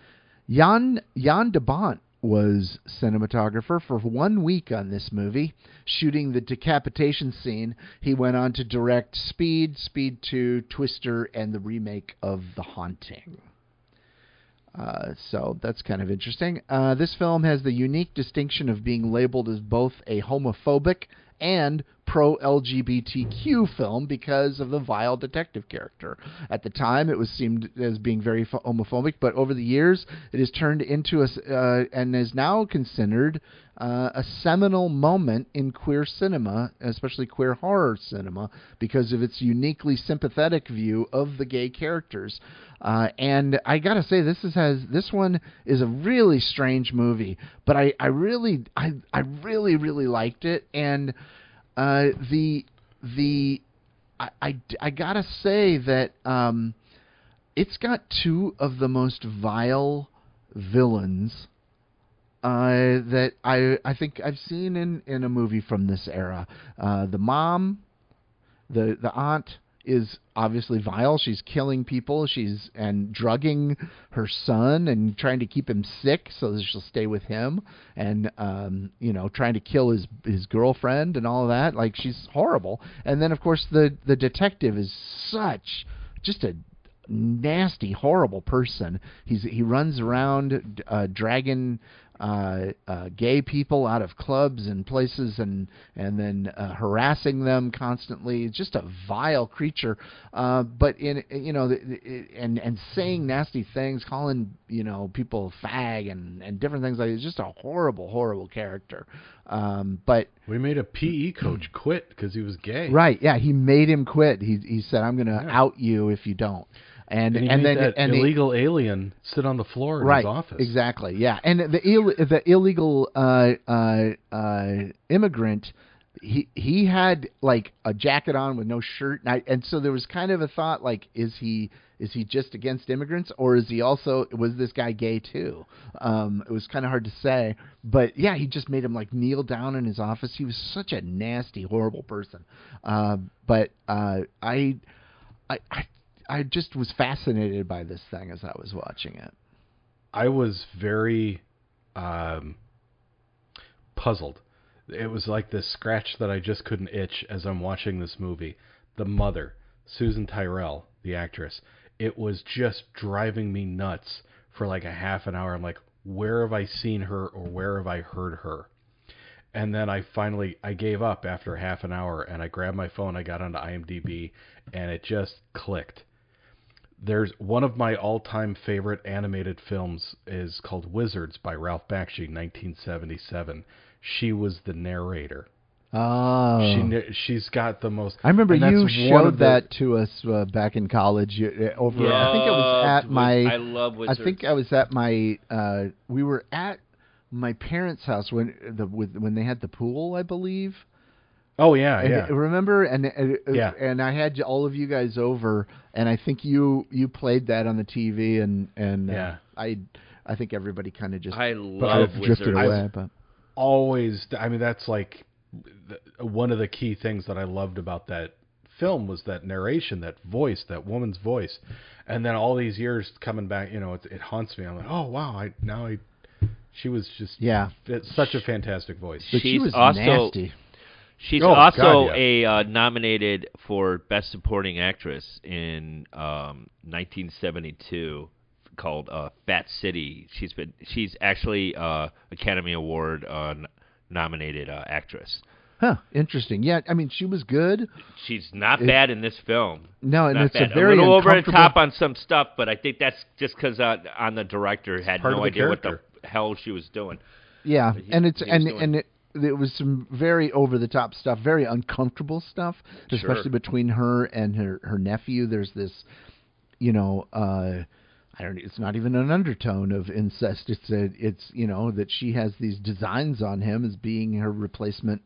Jan Jan de Bont was cinematographer for one week on this movie, shooting the decapitation scene. He went on to direct Speed, Speed 2, Twister, and the remake of The Haunting. Uh, so that's kind of interesting. Uh, this film has the unique distinction of being labeled as both a homophobic and pro LGBTQ film because of the vile detective character. At the time, it was seemed as being very homophobic, but over the years, it has turned into a uh, and is now considered uh, a seminal moment in queer cinema, especially queer horror cinema, because of its uniquely sympathetic view of the gay characters. Uh, and I gotta say, this is, has this one is a really strange movie, but I, I really I I really really liked it, and uh, the the I, I, I gotta say that um, it's got two of the most vile villains uh, that I I think I've seen in, in a movie from this era. Uh, the mom, the the aunt is obviously vile. She's killing people. She's and drugging her son and trying to keep him sick so that she'll stay with him. And um, you know, trying to kill his his girlfriend and all of that. Like she's horrible. And then of course the the detective is such just a nasty, horrible person. He's he runs around uh, dragging uh, uh, gay people out of clubs and places, and and then uh, harassing them constantly. Just a vile creature. Uh, but in you know, the, the, and and saying nasty things, calling you know people fag and and different things like. It's just a horrible, horrible character. Um, but We made a PE coach quit because he was gay. Right. Yeah. He made him quit. He he said, "I'm going to Yeah. out you if you don't." And And and then that and the- illegal alien sit on the floor in right. his office. Exactly. Yeah. And the Ill, the illegal uh, uh, uh, immigrant. He he had like a jacket on with no shirt, and, I, and so there was kind of a thought like, is he is he just against immigrants, or is he also was this guy gay too? Um, it was kind of hard to say, but yeah, he just made him like kneel down in his office. He was such a nasty, horrible person. Uh, but uh, I, I, I, I just was fascinated by this thing as I was watching it. I was very um, puzzled. It was like this scratch that I just couldn't itch as I'm watching this movie. The mother, Susan Tyrrell, the actress, it was just driving me nuts for like a half an hour. I'm like, where have I seen her or where have I heard her? And then I finally I gave up after half an hour and I grabbed my phone, I got onto IMDb and it just clicked there's one of my all-time favorite animated films is called Wizards by Ralph Bakshi, 1977. She was the narrator. Oh, she she's got the most. I remember you showed the- that to us uh, back in college. You, uh, over, I think it was at my. I love Wizards. I think I was at my. Uh, we were at my parents' house when the with, when they had the pool, I believe. Oh yeah, And, yeah. Remember, and and, uh, Yeah. and I had all of you guys over, and I think you you played that on the TV, and and uh, Yeah. I I think everybody kind of just I I love drifted Wizards. away. But Always, I mean, that's like one of the key things that I loved about that film was that narration, that voice, that woman's voice, and then all these years coming back, you know, it, it haunts me. I'm like, oh wow, I now I. She was just yeah, such a fantastic voice. but she was also- nasty. She's Oh, also God, yeah. a uh, nominated for Best Supporting Actress in um, 1972 called uh, Fat City. She's been she's actually uh, Academy Award uh, nominated uh, actress. Huh, interesting. Yeah, I mean, she was good. She's not It- bad in this film. No, and Not it's bad. a very little over the top on some stuff, but I think that's just because uh, on the director had no idea what the hell she was doing. Yeah, He- and it's and doing- and it, it was some very over the top stuff, very uncomfortable stuff, especially Sure. between her and her her nephew. There's this, you know, uh I don't. It's not even an undertone of incest. It's a. It's you know that she has these designs on him as being her replacement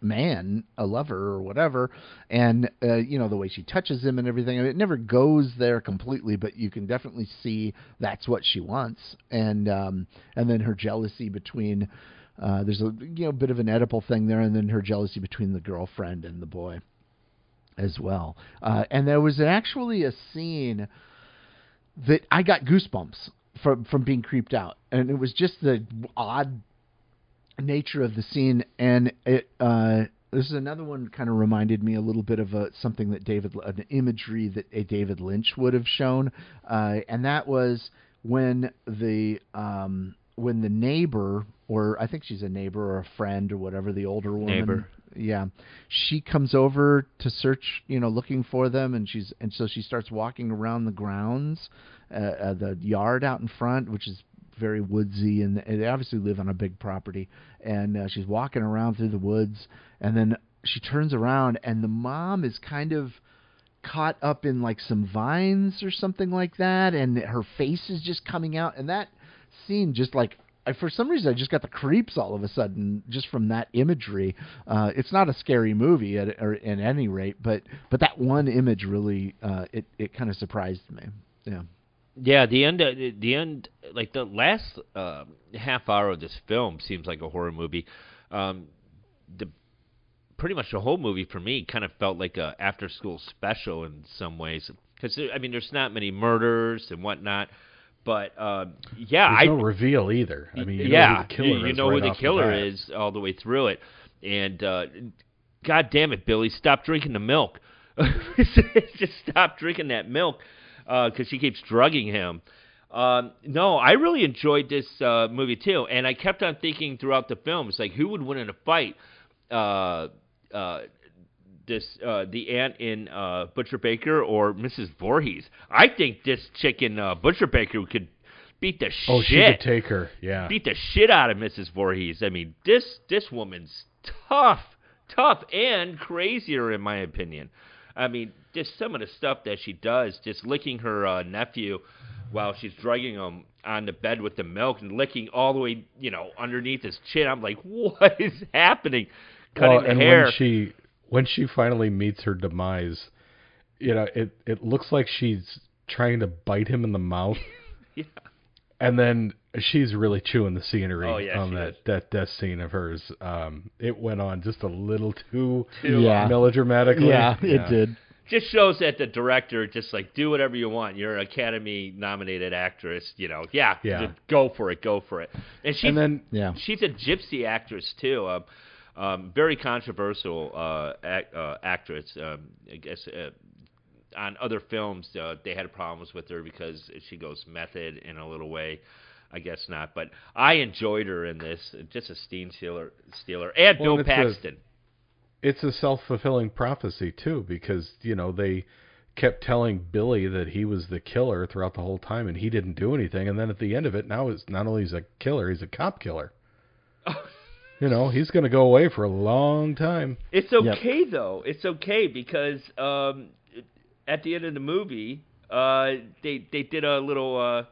man, a lover or whatever, and uh, you know the way she touches him and everything. I mean, it never goes there completely, but you can definitely see that's what she wants, and um, and then her jealousy between. Uh, there's a you know bit of an Oedipal thing there, and then her jealousy between the girlfriend and the boy, as well. Uh, and there was actually a scene that I got goosebumps from from being creeped out, and it was just the odd nature of the scene, and it. Uh, this is another one kind of reminded me a little bit of a, something that David, an imagery that a David Lynch would have shown, uh, and that was when the um, when the neighbor, or I think she's a neighbor or a friend or whatever, the older woman, Neighbor. yeah, she comes over to search, you know, looking for them, and she's and so she starts walking around the grounds, uh, uh, the yard out in front, which is very woodsy, and they obviously live on a big property. And uh, she's walking around through the woods, and then she turns around, and the mom is kind of caught up in like some vines or something like that, and her face is just coming out, and that scene just like. I, for some reason, I just got the creeps all of a sudden just from that imagery. Uh, it's not a scary movie at, or at any rate, but but that one image really uh, it it kind of surprised me. Yeah. Yeah, the end. Uh, the end. Like the last uh, half hour of this film seems like a horror movie. Um, the pretty much the whole movie for me kind of felt like a after school special in some ways. Because I mean, there's not many murders and whatnot, but uh, yeah, There's I no reveal either. I mean, you yeah, know who the you, you know right who the killer bat. is all the way through it, and uh, God damn it, Billy, stop drinking the milk. Just stop drinking that milk because she keeps drugging him. Um, no, I really enjoyed this uh, movie too, and I kept on thinking throughout the film, it's like who would win in a fight? Uh, uh, this uh, the aunt in uh, Butcher Baker or Mrs. Voorhees? I think this chick in uh, Butcher Baker could beat the Oh, she shit could take her. Yeah. beat the shit out of Mrs. Voorhees. I mean, this this woman's tough, tough, and crazier in my opinion. I mean, just some of the stuff that she does, just licking her uh, nephew while she's drugging him on the bed with the milk and licking all the way, you know, underneath his chin. I'm like, what is happening? Cutting well, the and hair. when she when she finally meets her demise, you know, it it looks like she's trying to bite him in the mouth. Yeah. And then she's really chewing the scenery Oh, yeah, on she that is. that death scene of hers. Um, it went on just a little too Too, Yeah. melodramatically. Yeah, it did. just shows that the director just like do whatever you want. You're an Academy nominated actress, you know. Yeah, Yeah. just go for it, go for it. And she's And then Yeah. she's a gypsy actress too. Um, um, very controversial uh, act, uh, actress. Um, I guess uh, on other films uh, they had problems with her because she goes method in a little way. I guess not, but I enjoyed her in this. Just a steam stealer, stealer, and Well, Bill and it's a- Paxton. it's a self fulfilling prophecy too, because you know they kept telling Billy that he was the killer throughout the whole time, and he didn't do anything. And then at the end of it, now it's not only he's a killer, he's a cop killer. you know, he's going to go away for a long time. It's okay though. It's okay because um, at the end of the movie, uh, they they did a little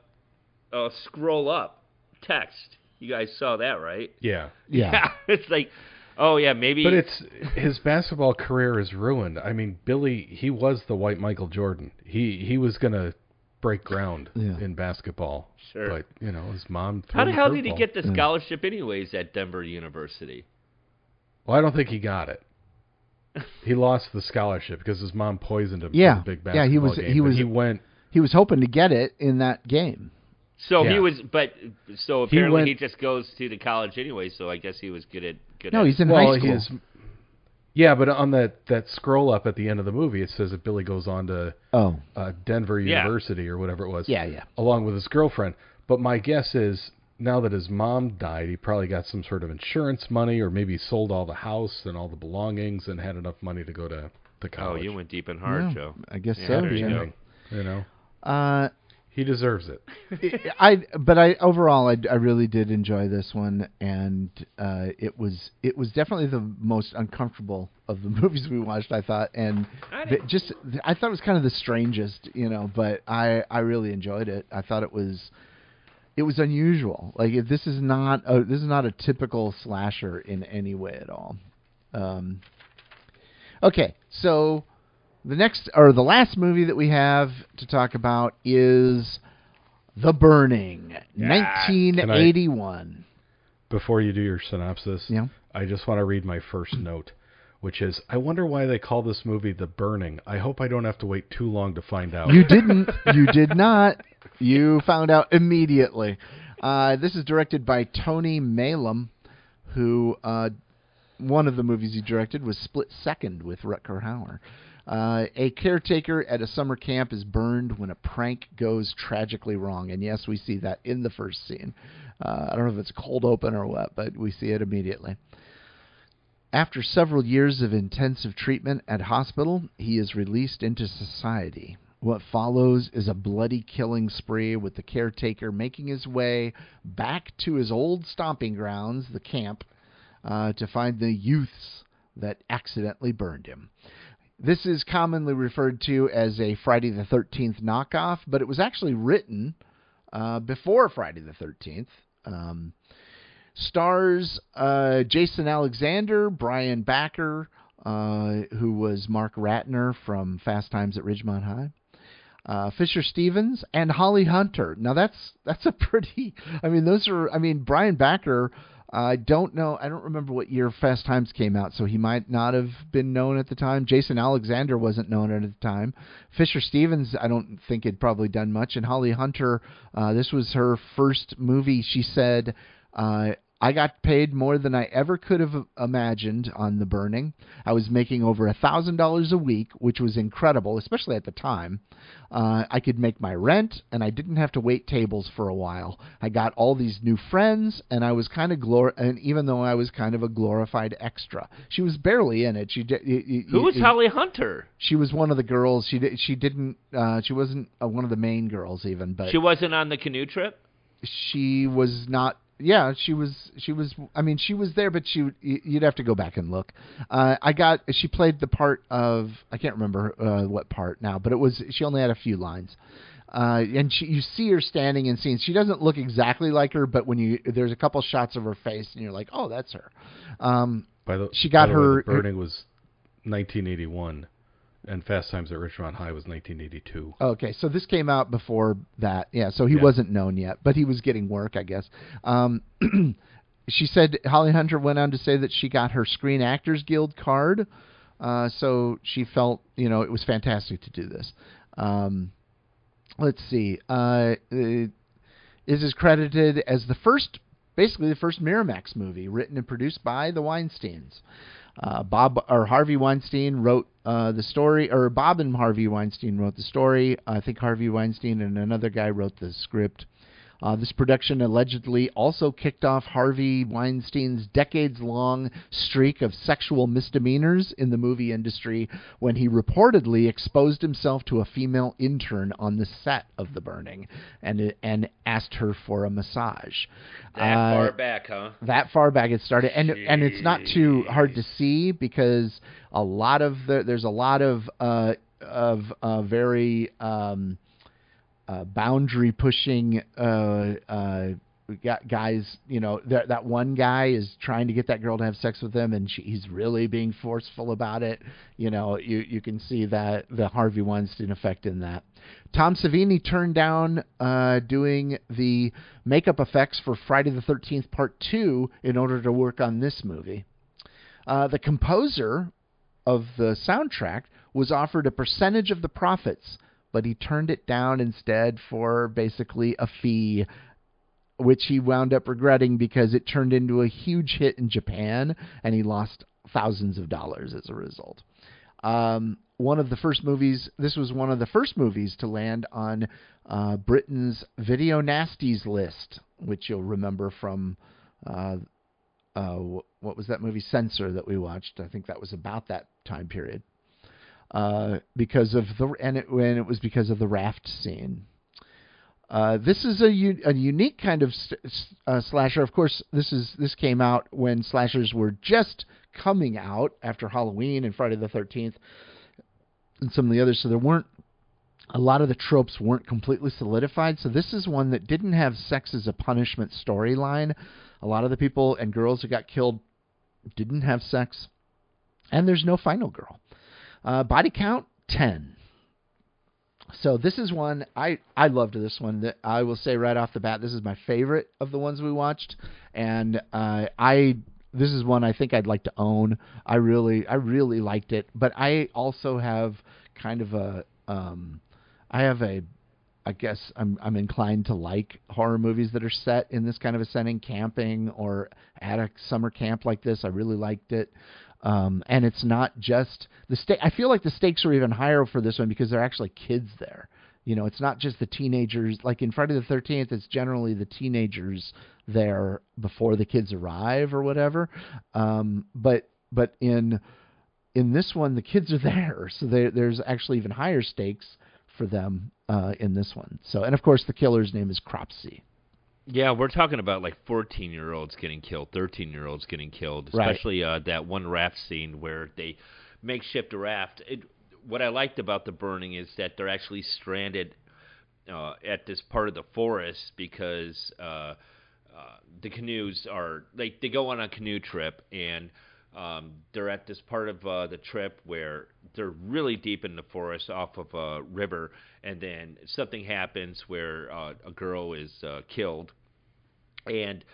uh, uh, scroll up text. You guys saw that, right? Yeah. Yeah. it's like, oh yeah, maybe. But it's his basketball career is ruined. I mean, Billy, he was the white Michael Jordan. He he was gonna break ground Yeah. in basketball. Sure. But you know, his mom. threw how the hell did he get the scholarship anyways at Denver University? Well, I don't think he got it. He lost the scholarship because his mom poisoned him. Yeah. for the big Yeah, he was- Game, he was- He went. He was hoping to get it in that game. So he was, but so He apparently went- he just goes to the college anyway. So I guess he was good at good. No, at he's in well, high school. he's. Yeah, but on that that scroll up at the end of the movie, it says that Billy goes on to Oh, uh, Denver Yeah. University or whatever it was. yeah, yeah. along with his girlfriend. But my guess is now that his mom died, he probably got some sort of insurance money, or maybe sold all the house and all the belongings and had enough money to go to to Oh, college. you went deep and hard, Yeah, Joe. I guess Yeah, so. there you yeah. go. You know, Uh, he deserves it. I but I overall I, I really did enjoy this one and uh, it was it was definitely the most uncomfortable of the movies we watched I thought and I just I thought it was kind of the strangest you know but I I really enjoyed it. I thought it was it was unusual. Like if this is not a, this is not a typical slasher in any way at all. Um, okay, so the next or the last movie that we have to talk about is The Burning, Yeah. 1981. Before you do your synopsis, Yeah. I just want to read my first note, which is I wonder why they call this movie The Burning. I hope I don't have to wait too long to find out. You didn't. You did not. You found out immediately. Uh, this is directed by Tony Maylam, who uh, one of the movies he directed was Split Second with Rutger Hauer. Uh, a caretaker at a summer camp is burned when a prank goes tragically wrong, and yes, we see that in the first scene. Uh, I don't know if it's cold open or what, but we see it immediately. After several years of intensive treatment at hospital, he is released into society. What follows is a bloody killing spree with the caretaker making his way back to his old stomping grounds, the camp, uh, to find the youths that accidentally burned him. This is commonly referred to as a Friday the 13th knockoff, but it was actually written uh, before Friday the 13th. Um, stars uh, Jason Alexander, Brian Backer, uh, who was Mark Ratner from Fast Times at Ridgemont High. Uh, Fisher Stevens and Holly Hunter. Now that's that's a pretty. I mean, those are. I mean, Brian Backer. I don't know. I don't remember what year Fast Times came out, so he might not have been known at the time. Jason Alexander wasn't known at the time. Fisher Stevens, I don't think had probably done much. And Holly Hunter, uh, this was her first movie. She said, uh, I got paid more than I ever could have imagined on The Burning. I was making over a thousand dollars a week, which was incredible, especially at the time. Uh, I could make my rent, and I didn't have to wait tables for a while. I got all these new friends, and I was kind of glor. And even though I was kind of a glorified extra, she was barely in it. She did. Who was Holly Hunter? She was one of the girls. She did, she didn't. Uh, she wasn't uh, one of the main girls even, but She wasn't on the canoe trip. she was not yeah she was she was i mean she was there but she you'd have to go back and look. Uh i got she played the part of i can't remember uh what part now but it was she only had a few lines. Uh and she you see her standing in scenes. She doesn't look exactly like her but when you there's a couple shots of her face and you're like oh that's her. Um By the, She got the way, her- The Burning was 1981, and Fast Times at Ridgemont High was 1982. Okay, so this came out before that. Yeah, so he Yeah. wasn't known yet, but he was getting work, I guess. Um, she said Holly Hunter went on to say that she got her Screen Actors Guild card, uh, so she felt you know it was fantastic to do this. Um, let's see. Uh, uh, is credited as the first, basically the first Miramax movie written and produced by the Weinsteins. Uh, Bob or Harvey Weinstein wrote uh, the story, or Bob and Harvey Weinstein wrote the story. I think Harvey Weinstein and another guy wrote the script. Uh, this production allegedly also kicked off Harvey Weinstein's decades long streak of sexual misdemeanors in the movie industry when he reportedly exposed himself to a female intern on the set of The Burning and, and asked her for a massage. That Uh, far back, huh? that far back it started and and it's not too hard to see because a lot of the there's a lot of uh of uh very um uh boundary pushing uh uh guys you know that that one guy is trying to get that girl to have sex with him and she, he's really being forceful about it you know you you can see that the Harvey Weinstein effect in that Tom Savini turned down uh, doing the makeup effects for Friday the 13th Part 2 in order to work on this movie. Uh, the composer of the soundtrack was offered a percentage of the profits, but he turned it down instead for basically a fee, which he wound up regretting because it turned into a huge hit in Japan and he lost thousands of dollars as a result um, one of the first movies. This was one of the first movies to land on uh, Britain's Video Nasties list, which you'll remember from uh, uh, what was that movie Censor that we watched? I think that was about that time period. Uh, because of the and it when it was because of the raft scene. Uh, this is a, u- a unique kind of uh, slasher. Of course, this is this came out when slashers were just coming out after Halloween and Friday the Thirteenth, and some of the others. So there weren't a lot of the tropes weren't completely solidified. So this is one that didn't have sex as a punishment storyline. A lot of the people and girls who got killed didn't have sex. and there's no final girl. Uh, body count ten. So this is one I I loved this one. That I will say right off the bat, this is my favorite of the ones we watched, and uh, I this is one I think I'd like to own. I really I really liked it, but I also have kind of a um, I have a I guess I'm I'm inclined to like horror movies that are set in this kind of a setting, camping or at a summer camp like this. I really liked it. Um, and it's not just the stake. I feel like the stakes are even higher for this one because there are actually kids there. You know, it's not just the teenagers. Like in Friday the Thirteenth, it's generally the teenagers there before the kids arrive or whatever. Um, but but in in this one, the kids are there, so there, there's actually even higher stakes for them uh, in this one. So, and of course, the killer's name is Cropsy. Yeah, we're talking about like 14 year olds getting killed, 13 year olds getting killed, Right. especially uh, that one raft scene where they makeshift a raft. It, what I liked about the burning is that they're actually stranded uh, at this part of the forest because uh, uh, the canoes are like they go on a canoe trip and um, they're at this part of uh, the trip where they're really deep in the forest off of a river, and then something happens where uh, a girl is uh, killed, and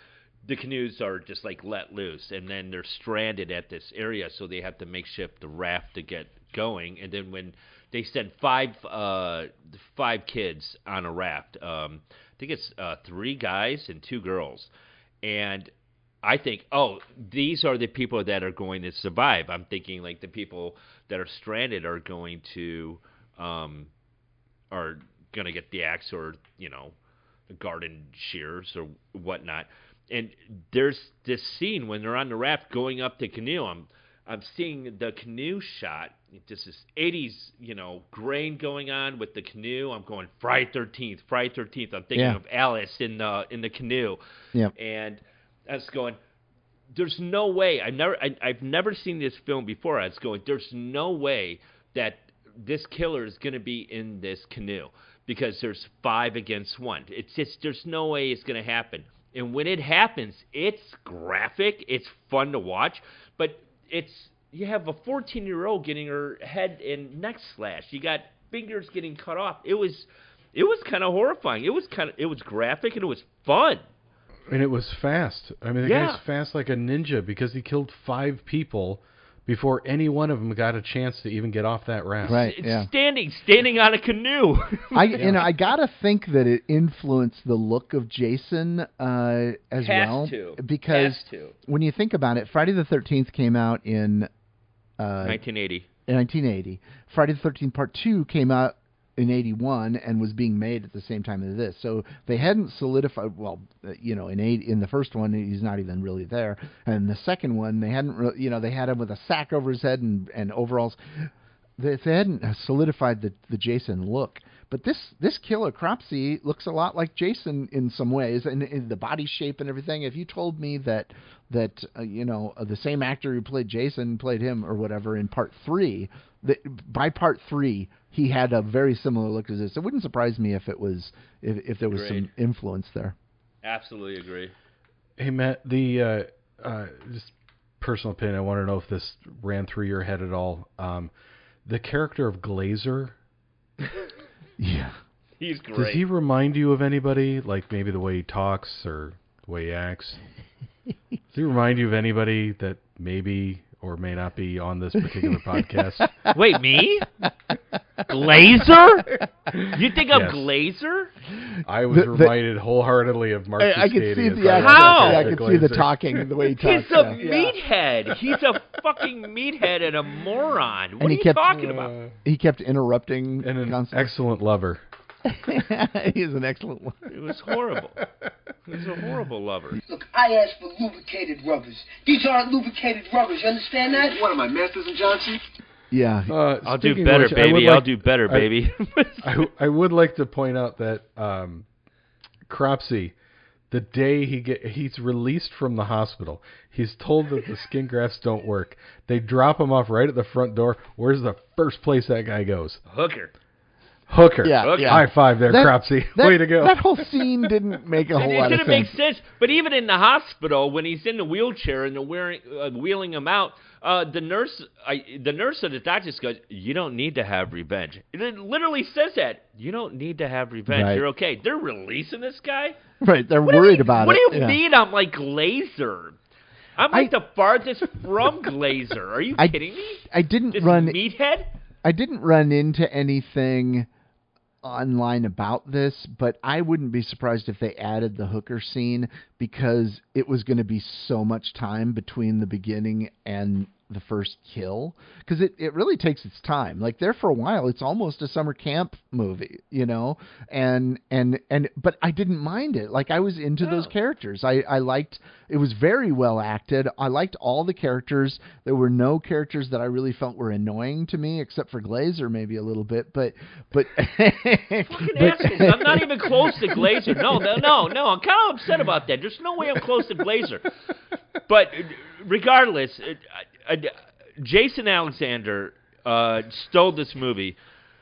the canoes are just like let loose, and then they're stranded at this area, so they have to makeshift the raft to get going, and then when they send five uh, five kids on a raft, um, I think it's uh, three guys and two girls, and I think, oh, these are the people that are going to survive. I'm thinking like the people that are stranded are going to, um, are going to get the axe or you know, the garden shears or whatnot. And there's this scene when they're on the raft going up the canoe. I'm I'm seeing the canoe shot. This is 80s, you know, grain going on with the canoe. I'm going Friday 13th, Friday 13th. I'm thinking Yeah. of Alice in the in the canoe Yeah. and I was going, "There's no way." I've never, I, I've never seen this film before. I was going, "There's no way that this killer is going to be in this canoe because there's five against one. It's just there's no way it's going to happen." And when it happens, it's graphic. It's fun to watch, but it's you have a 14 year old getting her head and neck slashed. You got fingers getting cut off. It was, it was kind of horrifying. It was kind of, it was graphic and it was fun. And it was fast. I mean, the Yeah. guy's fast like a ninja because he killed five people before any one of them got a chance to even get off that raft. Right. It's Yeah. standing, standing on a canoe. I you know I gotta think that it influenced the look of Jason uh, as Has well to. because Has to. when you think about it, Friday the Thirteenth came out in uh, 1980. in 1980. Friday the Thirteenth Part Two came out in 81 and was being made at the same time as this. So they hadn't solidified. Well, uh, you know, in eight in the first one he's not even really there, and the second one they hadn't. Re- you know, they had him with a sack over his head and and overalls. They, they hadn't solidified the the Jason look. But this this killer Cropsy looks a lot like Jason in some ways, and, and the body shape and everything. If you told me that that uh, you know uh, the same actor who played Jason played him or whatever in part three, that by part three he had a very similar look as this. It wouldn't surprise me if it was if if there was some influence there. Absolutely agree. Hey Matt, the uh, uh, just personal opinion. I want to know if this ran through your head at all. Um, the character of Glazer Yeah. He's great. does he remind you of anybody? Like maybe the way he talks or the way he acts. does he remind you of anybody that maybe or may not be on this particular podcast? Wait, me? Glazer? You think I'm Yes. Glazer? I was The- the- reminded wholeheartedly of Marc I, I could Cascady see as the I I, How? yeah, I Character could see the Glazer. talking, the way he talks. He's a yeah. meathead. He's a fucking meathead and a moron. What And are he you kept- talking about? Uh, He kept interrupting and an constantly. excellent lover. He's an excellent one. It was horrible. He was a horrible lover. Look, I asked for lubricated rubbers. These aren't lubricated rubbers. You understand that? What am I, Masters and Johnson? Yeah. Uh, I'll do better, which, I would baby. I'll do better, I- baby. I, I would like to point out that um, Cropsy, the day he get he's released from the hospital, he's told that the skin grafts don't work. They drop him off right at the front door. Where's the first place that guy goes? Hooker. Hooker. Yeah, Hooker. yeah. High five there, That- Cropsy. That, Way to go. That whole scene didn't make a whole it lot of sense. It didn't sense. make sense. But even in the hospital, when he's in the wheelchair and they're wearing, uh, wheeling him out, uh, the nurse, I, the nurse or the doctor just goes, "You don't need to have revenge." It literally says that. You don't need to have revenge. Right. You're okay. They're releasing this guy. Right, they're What worried you- about what it. What do you yeah. mean? I'm like Glazer. I'm like the farthest from Glazer. Are you I- kidding me? I didn't This run. meathead. I didn't run into anything online about this, but I wouldn't be surprised if they added the hooker scene because it was going to be so much time between the beginning and the first kill because it, it really takes its time like there for a while it's almost a summer camp movie you know and and and but i didn't mind it like i was into those Oh. characters i i liked it was very well acted i liked all the characters there were no characters that i really felt were annoying to me except for glazer maybe a little bit but but, Fucking but- I'm not even close to Glazer. No, no, no, no. I'm kind of upset about that. There's no way I'm close to Glazer. But regardless, uh, uh, Jason Alexander uh, stole this movie.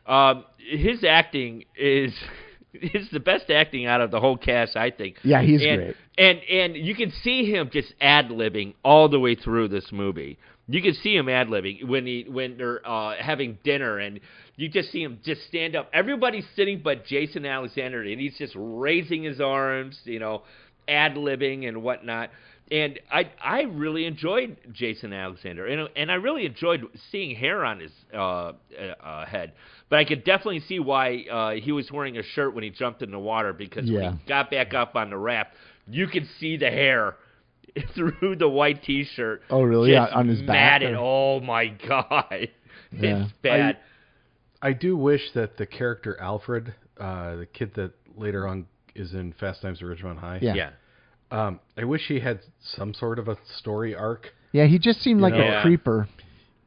Um, his acting is is the best acting out of the whole cast, I think. Yeah, he's and, great. And and you can see him just ad libbing all the way through this movie. You can see him ad libbing when he when they're uh, having dinner, and you just see him just stand up. Everybody's sitting but Jason Alexander, and he's just raising his arms, you know, ad libbing and whatnot. And I I really enjoyed Jason Alexander, and and I really enjoyed seeing hair on his uh, uh, uh, head. But I could definitely see why uh, he was wearing a shirt when he jumped in the water because when he got back up on the raft, you could see the hair through the white T-shirt. Oh, really? Just On his back, matted. or- Oh my god, Yeah. it's bad. I do wish that the character Alfred, uh, the kid that later on is in Fast Times at Ridgemont High, Yeah. yeah. Um, I wish he had some sort of a story arc. yeah he just seemed like know- a Yeah. creeper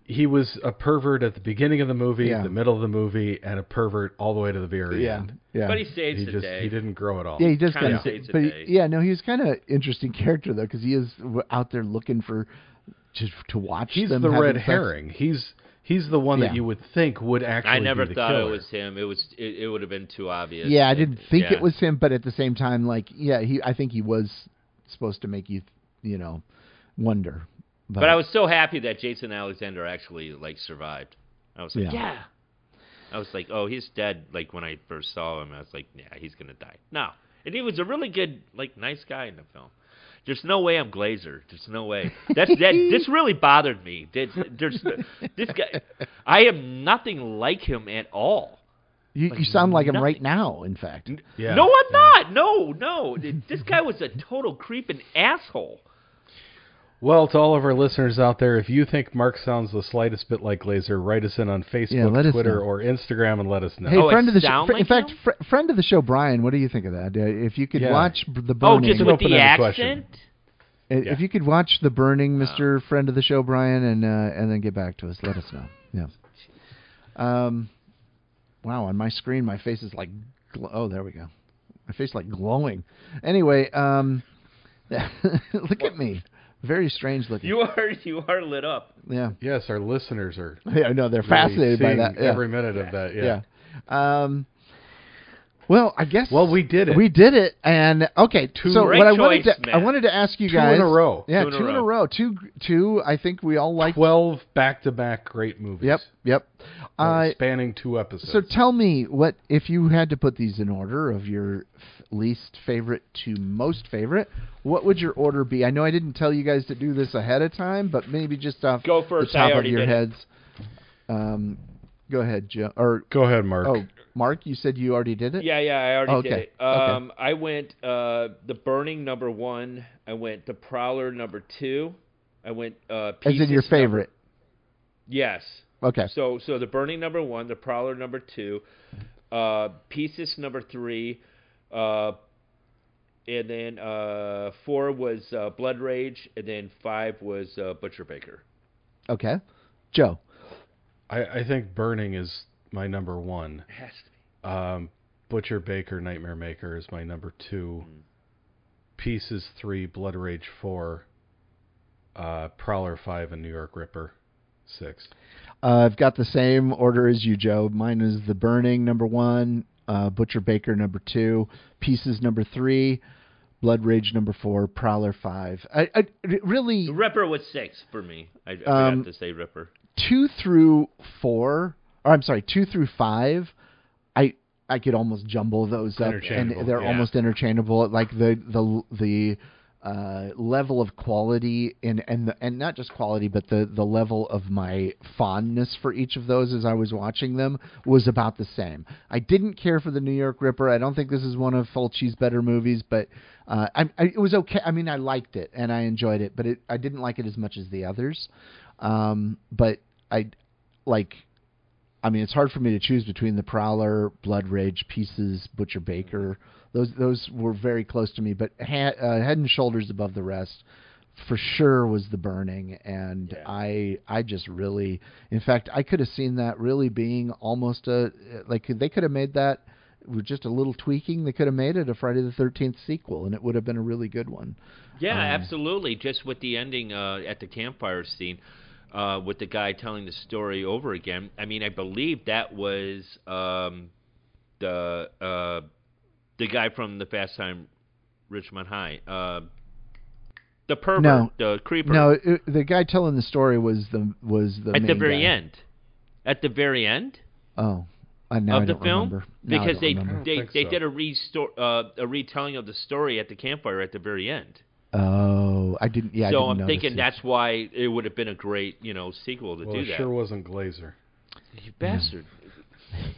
He was a pervert at the beginning of the movie, Yeah. the middle of the movie, and a pervert all the way to the very yeah end. yeah But he saves He the just day. he didn't grow at all. Yeah, he just Kinda kind saves the But day. he, yeah, no, he was kind of interesting character though, because he is out there looking for to to watch He's them. the red sex. herring. He's he's the one Yeah. that you would think would actually. I never be the thought killer. it was him. It was. It, it would have been too obvious. Yeah, I didn't think Yeah. it was him, but at the same time, like, yeah, he. I think he was supposed to make you, you know, wonder. But, But I was so happy that Jason Alexander actually like survived. I was like, Yeah. yeah. I was like, oh, he's dead. Like when I first saw him, I was like, yeah, he's gonna die. No, and he was a really good, like, nice guy in the film. There's no way I'm Glazer. There's no way. That's that. this really bothered me. There's, there's this guy. I am nothing like him at all. You, like you sound like him right now. In fact, Yeah. no, I'm yeah. not. No, no. This guy was a total creep and asshole. Well, to all of our listeners out there, if you think Marc sounds the slightest bit like Glazer, write us in on Facebook, let us Twitter, or Instagram and let us know. hey, Oh, friend of the show. sound fr- in fact, fr- friend of the show, Brian. What do you think of that? Uh, if you could Yeah. watch b- the Oh, burning, just with the open-ended question. accent. Uh, Yeah. If you could watch the burning, Mister Friend of the Show, Brian, and uh, and then get back to us, let us know. Yeah. Um, wow, on my screen, my face is like, gl- oh, there we go. My face like glowing. Anyway, um, look at me, very strange looking. You are you are lit up. yeah, Yes, our listeners are yeah, I know they're really fascinated by that. Yeah. every minute of that. Yeah. yeah. Um. Well, I guess. Well, we did it. We did it, and okay. so Great what I wanted choice, to I wanted to ask you Two guys in a row. Yeah, Two in a two in a row. row. Two, two. I think we all like. Twelve back-to-back great movies. Yep, yep. uh, Uh, spanning two episodes. so tell me what if you had to put these in order of your f- least favorite to most favorite, what would your order be? I know I didn't tell you guys to do this ahead of time, but maybe just off Go first, the I top of already your did it. heads. Um, go ahead, Joe. Or Go ahead, Marc. oh, Marc, you said you already did it. Yeah, yeah, I already Okay, did it. okay. Um, I went uh, the Burning number one. I went the Prowler number two. I went uh, As in your Pieces number- favorite. yes. Okay. So so the Burning number one, the Prowler number two, uh, Pieces number three, uh, and then uh, four was uh, Blood Rage, and then five was uh, Butcher Baker. Okay. Joe. I, I think Burning is my number one. It has to be. Um, Butcher Baker, Nightmare Maker is my number two. Pieces three, Blood Rage four, uh, Prowler five, and New York Ripper six. Uh, I've got the same order as you, Joe. Mine is The Burning, number one, uh, Butcher Baker, number two, Pieces, number three, Blood Rage, number four, Prowler, five. I, I really Ripper was six for me. I, I forgot Um, to say Ripper. two through four, or I'm sorry, two through five. I I could almost jumble those up, and they're yeah. almost interchangeable. Like the the the uh, level of quality and and the, and not just quality, but the the level of my fondness for each of those as I was watching them was about the same. I didn't care for the New York Ripper. I don't think this is one of Fulci's better movies, but uh, I, I, it was okay. I mean, I liked it and I enjoyed it, but it, I didn't like it as much as the others. Um, but I like. I mean, it's hard for me to choose between the Prowler, Blood Rage, Pieces, Butcher Baker. Those those were very close to me, but ha- uh, head and shoulders above the rest, for sure, was the Burning, and Yeah. I I just really, in fact, I could have seen that really being almost a like they could have made that with just a little tweaking. They could have made it a Friday the Thirteenth sequel, and it would have been a really good one. Yeah, Um, absolutely. Just with the ending uh, at the campfire scene, uh, with the guy telling the story over again. I mean, I believe that was um, the uh, the guy from the Fast Time Ridgemont High. Uh, the pervert, No. the creeper. No, it, the guy telling the story was the was the at the very guy. end. At the very end Oh, uh, now I of the don't film, because they remember. they they so. did a restor uh, a retelling of the story at the campfire at the very end. Oh, I didn't. Yeah, I so didn't I'm thinking it. that's why it would have been a great you know sequel to Well, do it that. sure wasn't Glazer. You bastard.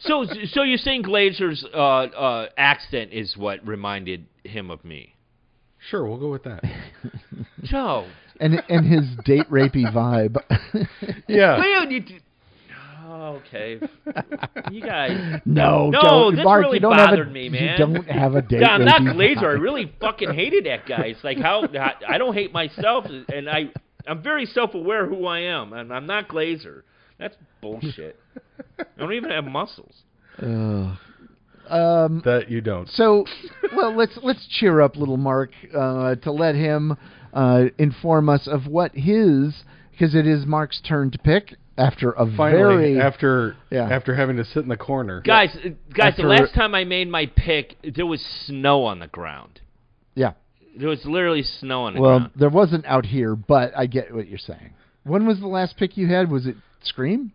so, so you're saying Glazer's uh, uh, accent is what reminded him of me? Sure, we'll go with that. Joe, and and his date rapey vibe. Yeah. Leo, you. D- Oh, okay, you guys. no, No, don't, this Marc, really you don't have bothered a, me, You man. don't have a date Yeah, I'm not Glazer. I really fucking hated that guy. It's like how I don't hate myself, and I I'm very self-aware who I am, and I'm not Glazer. That's bullshit. I don't even have muscles. Ugh. um. That you don't. So, well, let's let's cheer up little Marc uh, to let him uh, inform us of what his because it is Marc's turn to pick after a Finally, very after Yeah. after having to sit in the corner. Guys, uh, guys, After- the last time I made my pick, there was snow on the ground. yeah. There was literally snow on the Well, ground. Well, there wasn't out here, but I get what you're saying. When was the last pick you had? Was it Scream?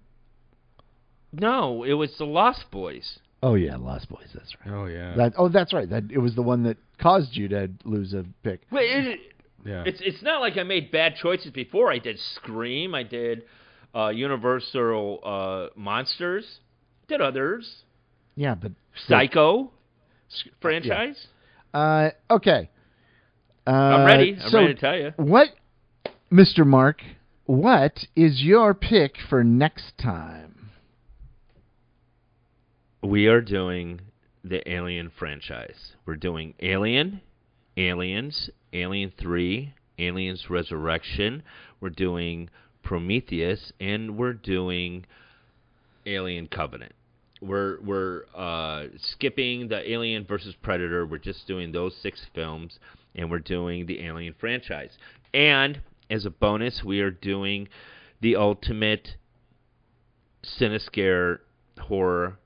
No, it was the Lost Boys. Oh yeah, Lost Boys. That's right. Oh yeah. That oh, that's right. That it was the one that caused you to lose a pick. Wait, it, yeah. it's it's not like I made bad choices before. I did Scream. I did uh, Universal uh, Monsters. Did others. Yeah, but Psycho franchise. Uh, okay. Uh, I'm ready. I'm so ready to tell you. What, Mr. Marc? What is your pick for next time? We are doing the Alien franchise. We're doing Alien, Aliens, Alien 3, Aliens Resurrection. We're doing Prometheus, and we're doing Alien Covenant. We're we're uh, skipping the Alien versus Predator. We're just doing those six films, and we're doing the Alien franchise. And as a bonus, we are doing the ultimate Cinescare horror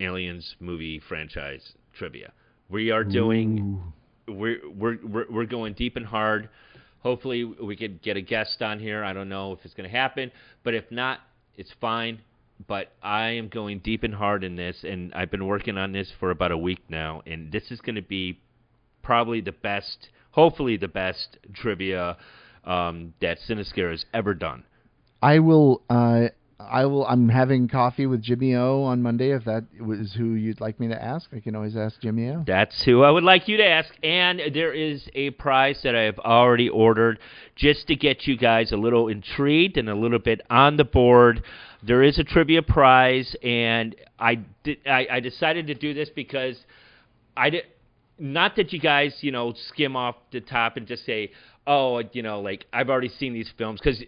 aliens movie franchise trivia. We are doing we're, we're we're we're going deep and hard. Hopefully we could get a guest on here. I don't know if it's going to happen, but if not, it's fine. But I am going deep and hard in this, and I've been working on this for about a week now, and this is going to be probably the best, hopefully the best trivia um, that Cinescare has ever done. I will. Uh, I will. I'm having coffee with Jimmy O on Monday. If that was who you'd like me to ask, I can always ask Jimmy O. That's who I would like you to ask. And there is a prize that I have already ordered just to get you guys a little intrigued and a little bit on the board. There is a trivia prize, and I did, I, I decided to do this because I did not that you guys you know skim off the top and just say oh you know like I've already seen these films because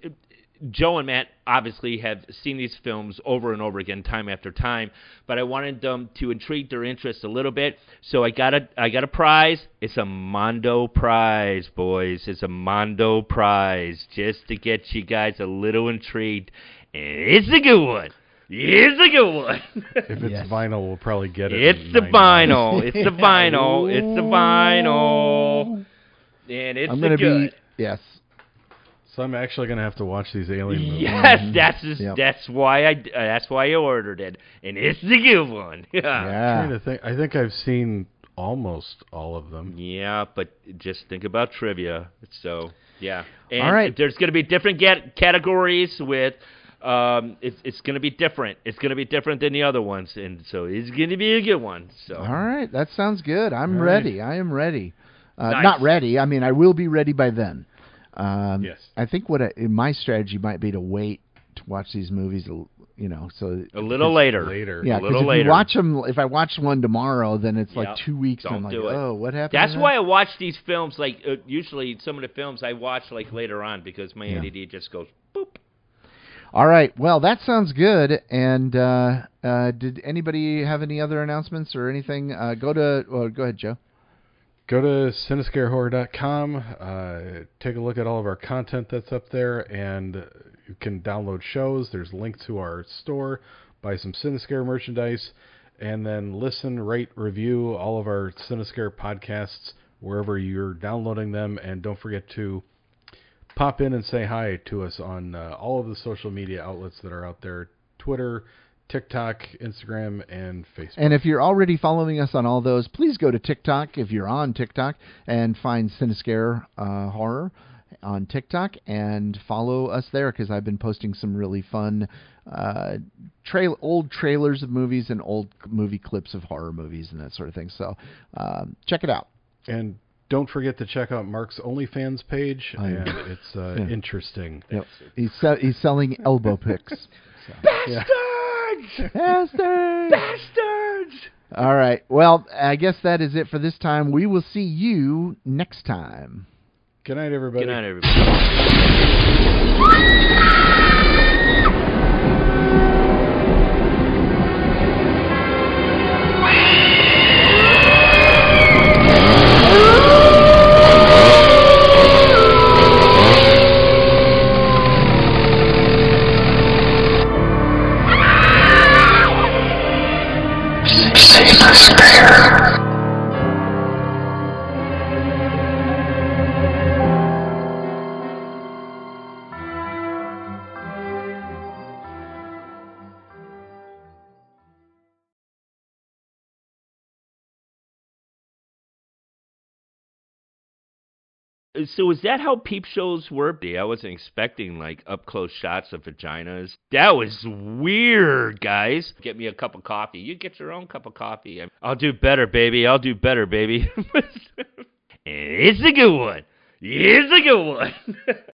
Joe and Matt obviously have seen these films over and over again, time after time, but I wanted them to intrigue their interest a little bit. So I got a I got a prize. It's a Mondo prize, boys. It's a Mondo prize just to get you guys a little intrigued, and it's a good one. It's a good one. If it's Yes. vinyl, we'll probably get it. It's the vinyl. It's the vinyl. It's the vinyl. And it's I'm the gonna good. be yes. So I'm actually gonna have to watch these alien movies. Yes, that's just, Yep. that's why I uh, that's why I ordered it, and it's the good one. Yeah. I'm trying to think. I think I've seen almost all of them. Yeah, but just think about trivia. So yeah, and All right. there's going to be different get- categories with. Um, it's it's going to be different. It's going to be different than the other ones, and so it's going to be a good one. So All right, that sounds good. I'm All right. ready. I am ready. Uh, Nice. Not ready. I mean, I will be ready by then. Um, Yes. I think what I, my strategy might be to wait to watch these movies. You know, so a little later. Later. yeah, a 'cause little if later. watch them, if I watch one tomorrow, then it's Yep. like two weeks. Don't I'm like, do it. oh, what happened? That's why that? I watch these films. Like uh, usually, some of the films I watch like later on because my Yeah. ADD just goes boop. All right. Well, that sounds good. And uh, uh, did anybody have any other announcements or anything? Uh, go to. Well, go ahead, Joe. Go to cinescarehorror.com. Uh, take a look at all of our content that's up there, and you can download shows. There's a link to our store. Buy some Cinescare merchandise, and then listen, rate, review all of our Cinescare podcasts wherever you're downloading them. And don't forget to pop in and say hi to us on uh, all of the social media outlets that are out there: Twitter, TikTok, Instagram, and Facebook. And if you're already following us on all those, please go to TikTok if you're on TikTok and find Cinescare uh, Horror on TikTok and follow us there because I've been posting some really fun uh, trail old trailers of movies and old movie clips of horror movies and that sort of thing. So um, check it out. And don't forget to check out Marc's OnlyFans page, yeah. and it's uh, Yeah. interesting. Yep. He's se- he's selling elbow picks. So. Yeah. Bastards! Bastards! All right. Well, I guess that is it for this time. We will see you next time. Good night, everybody. Good night, everybody. So is that how peep shows were? Yeah, I wasn't expecting like up close shots of vaginas. That was weird, guys. Get me a cup of coffee. You get your own cup of coffee. I'll do better, baby. I'll do better, baby. it's a good one. It's a good one.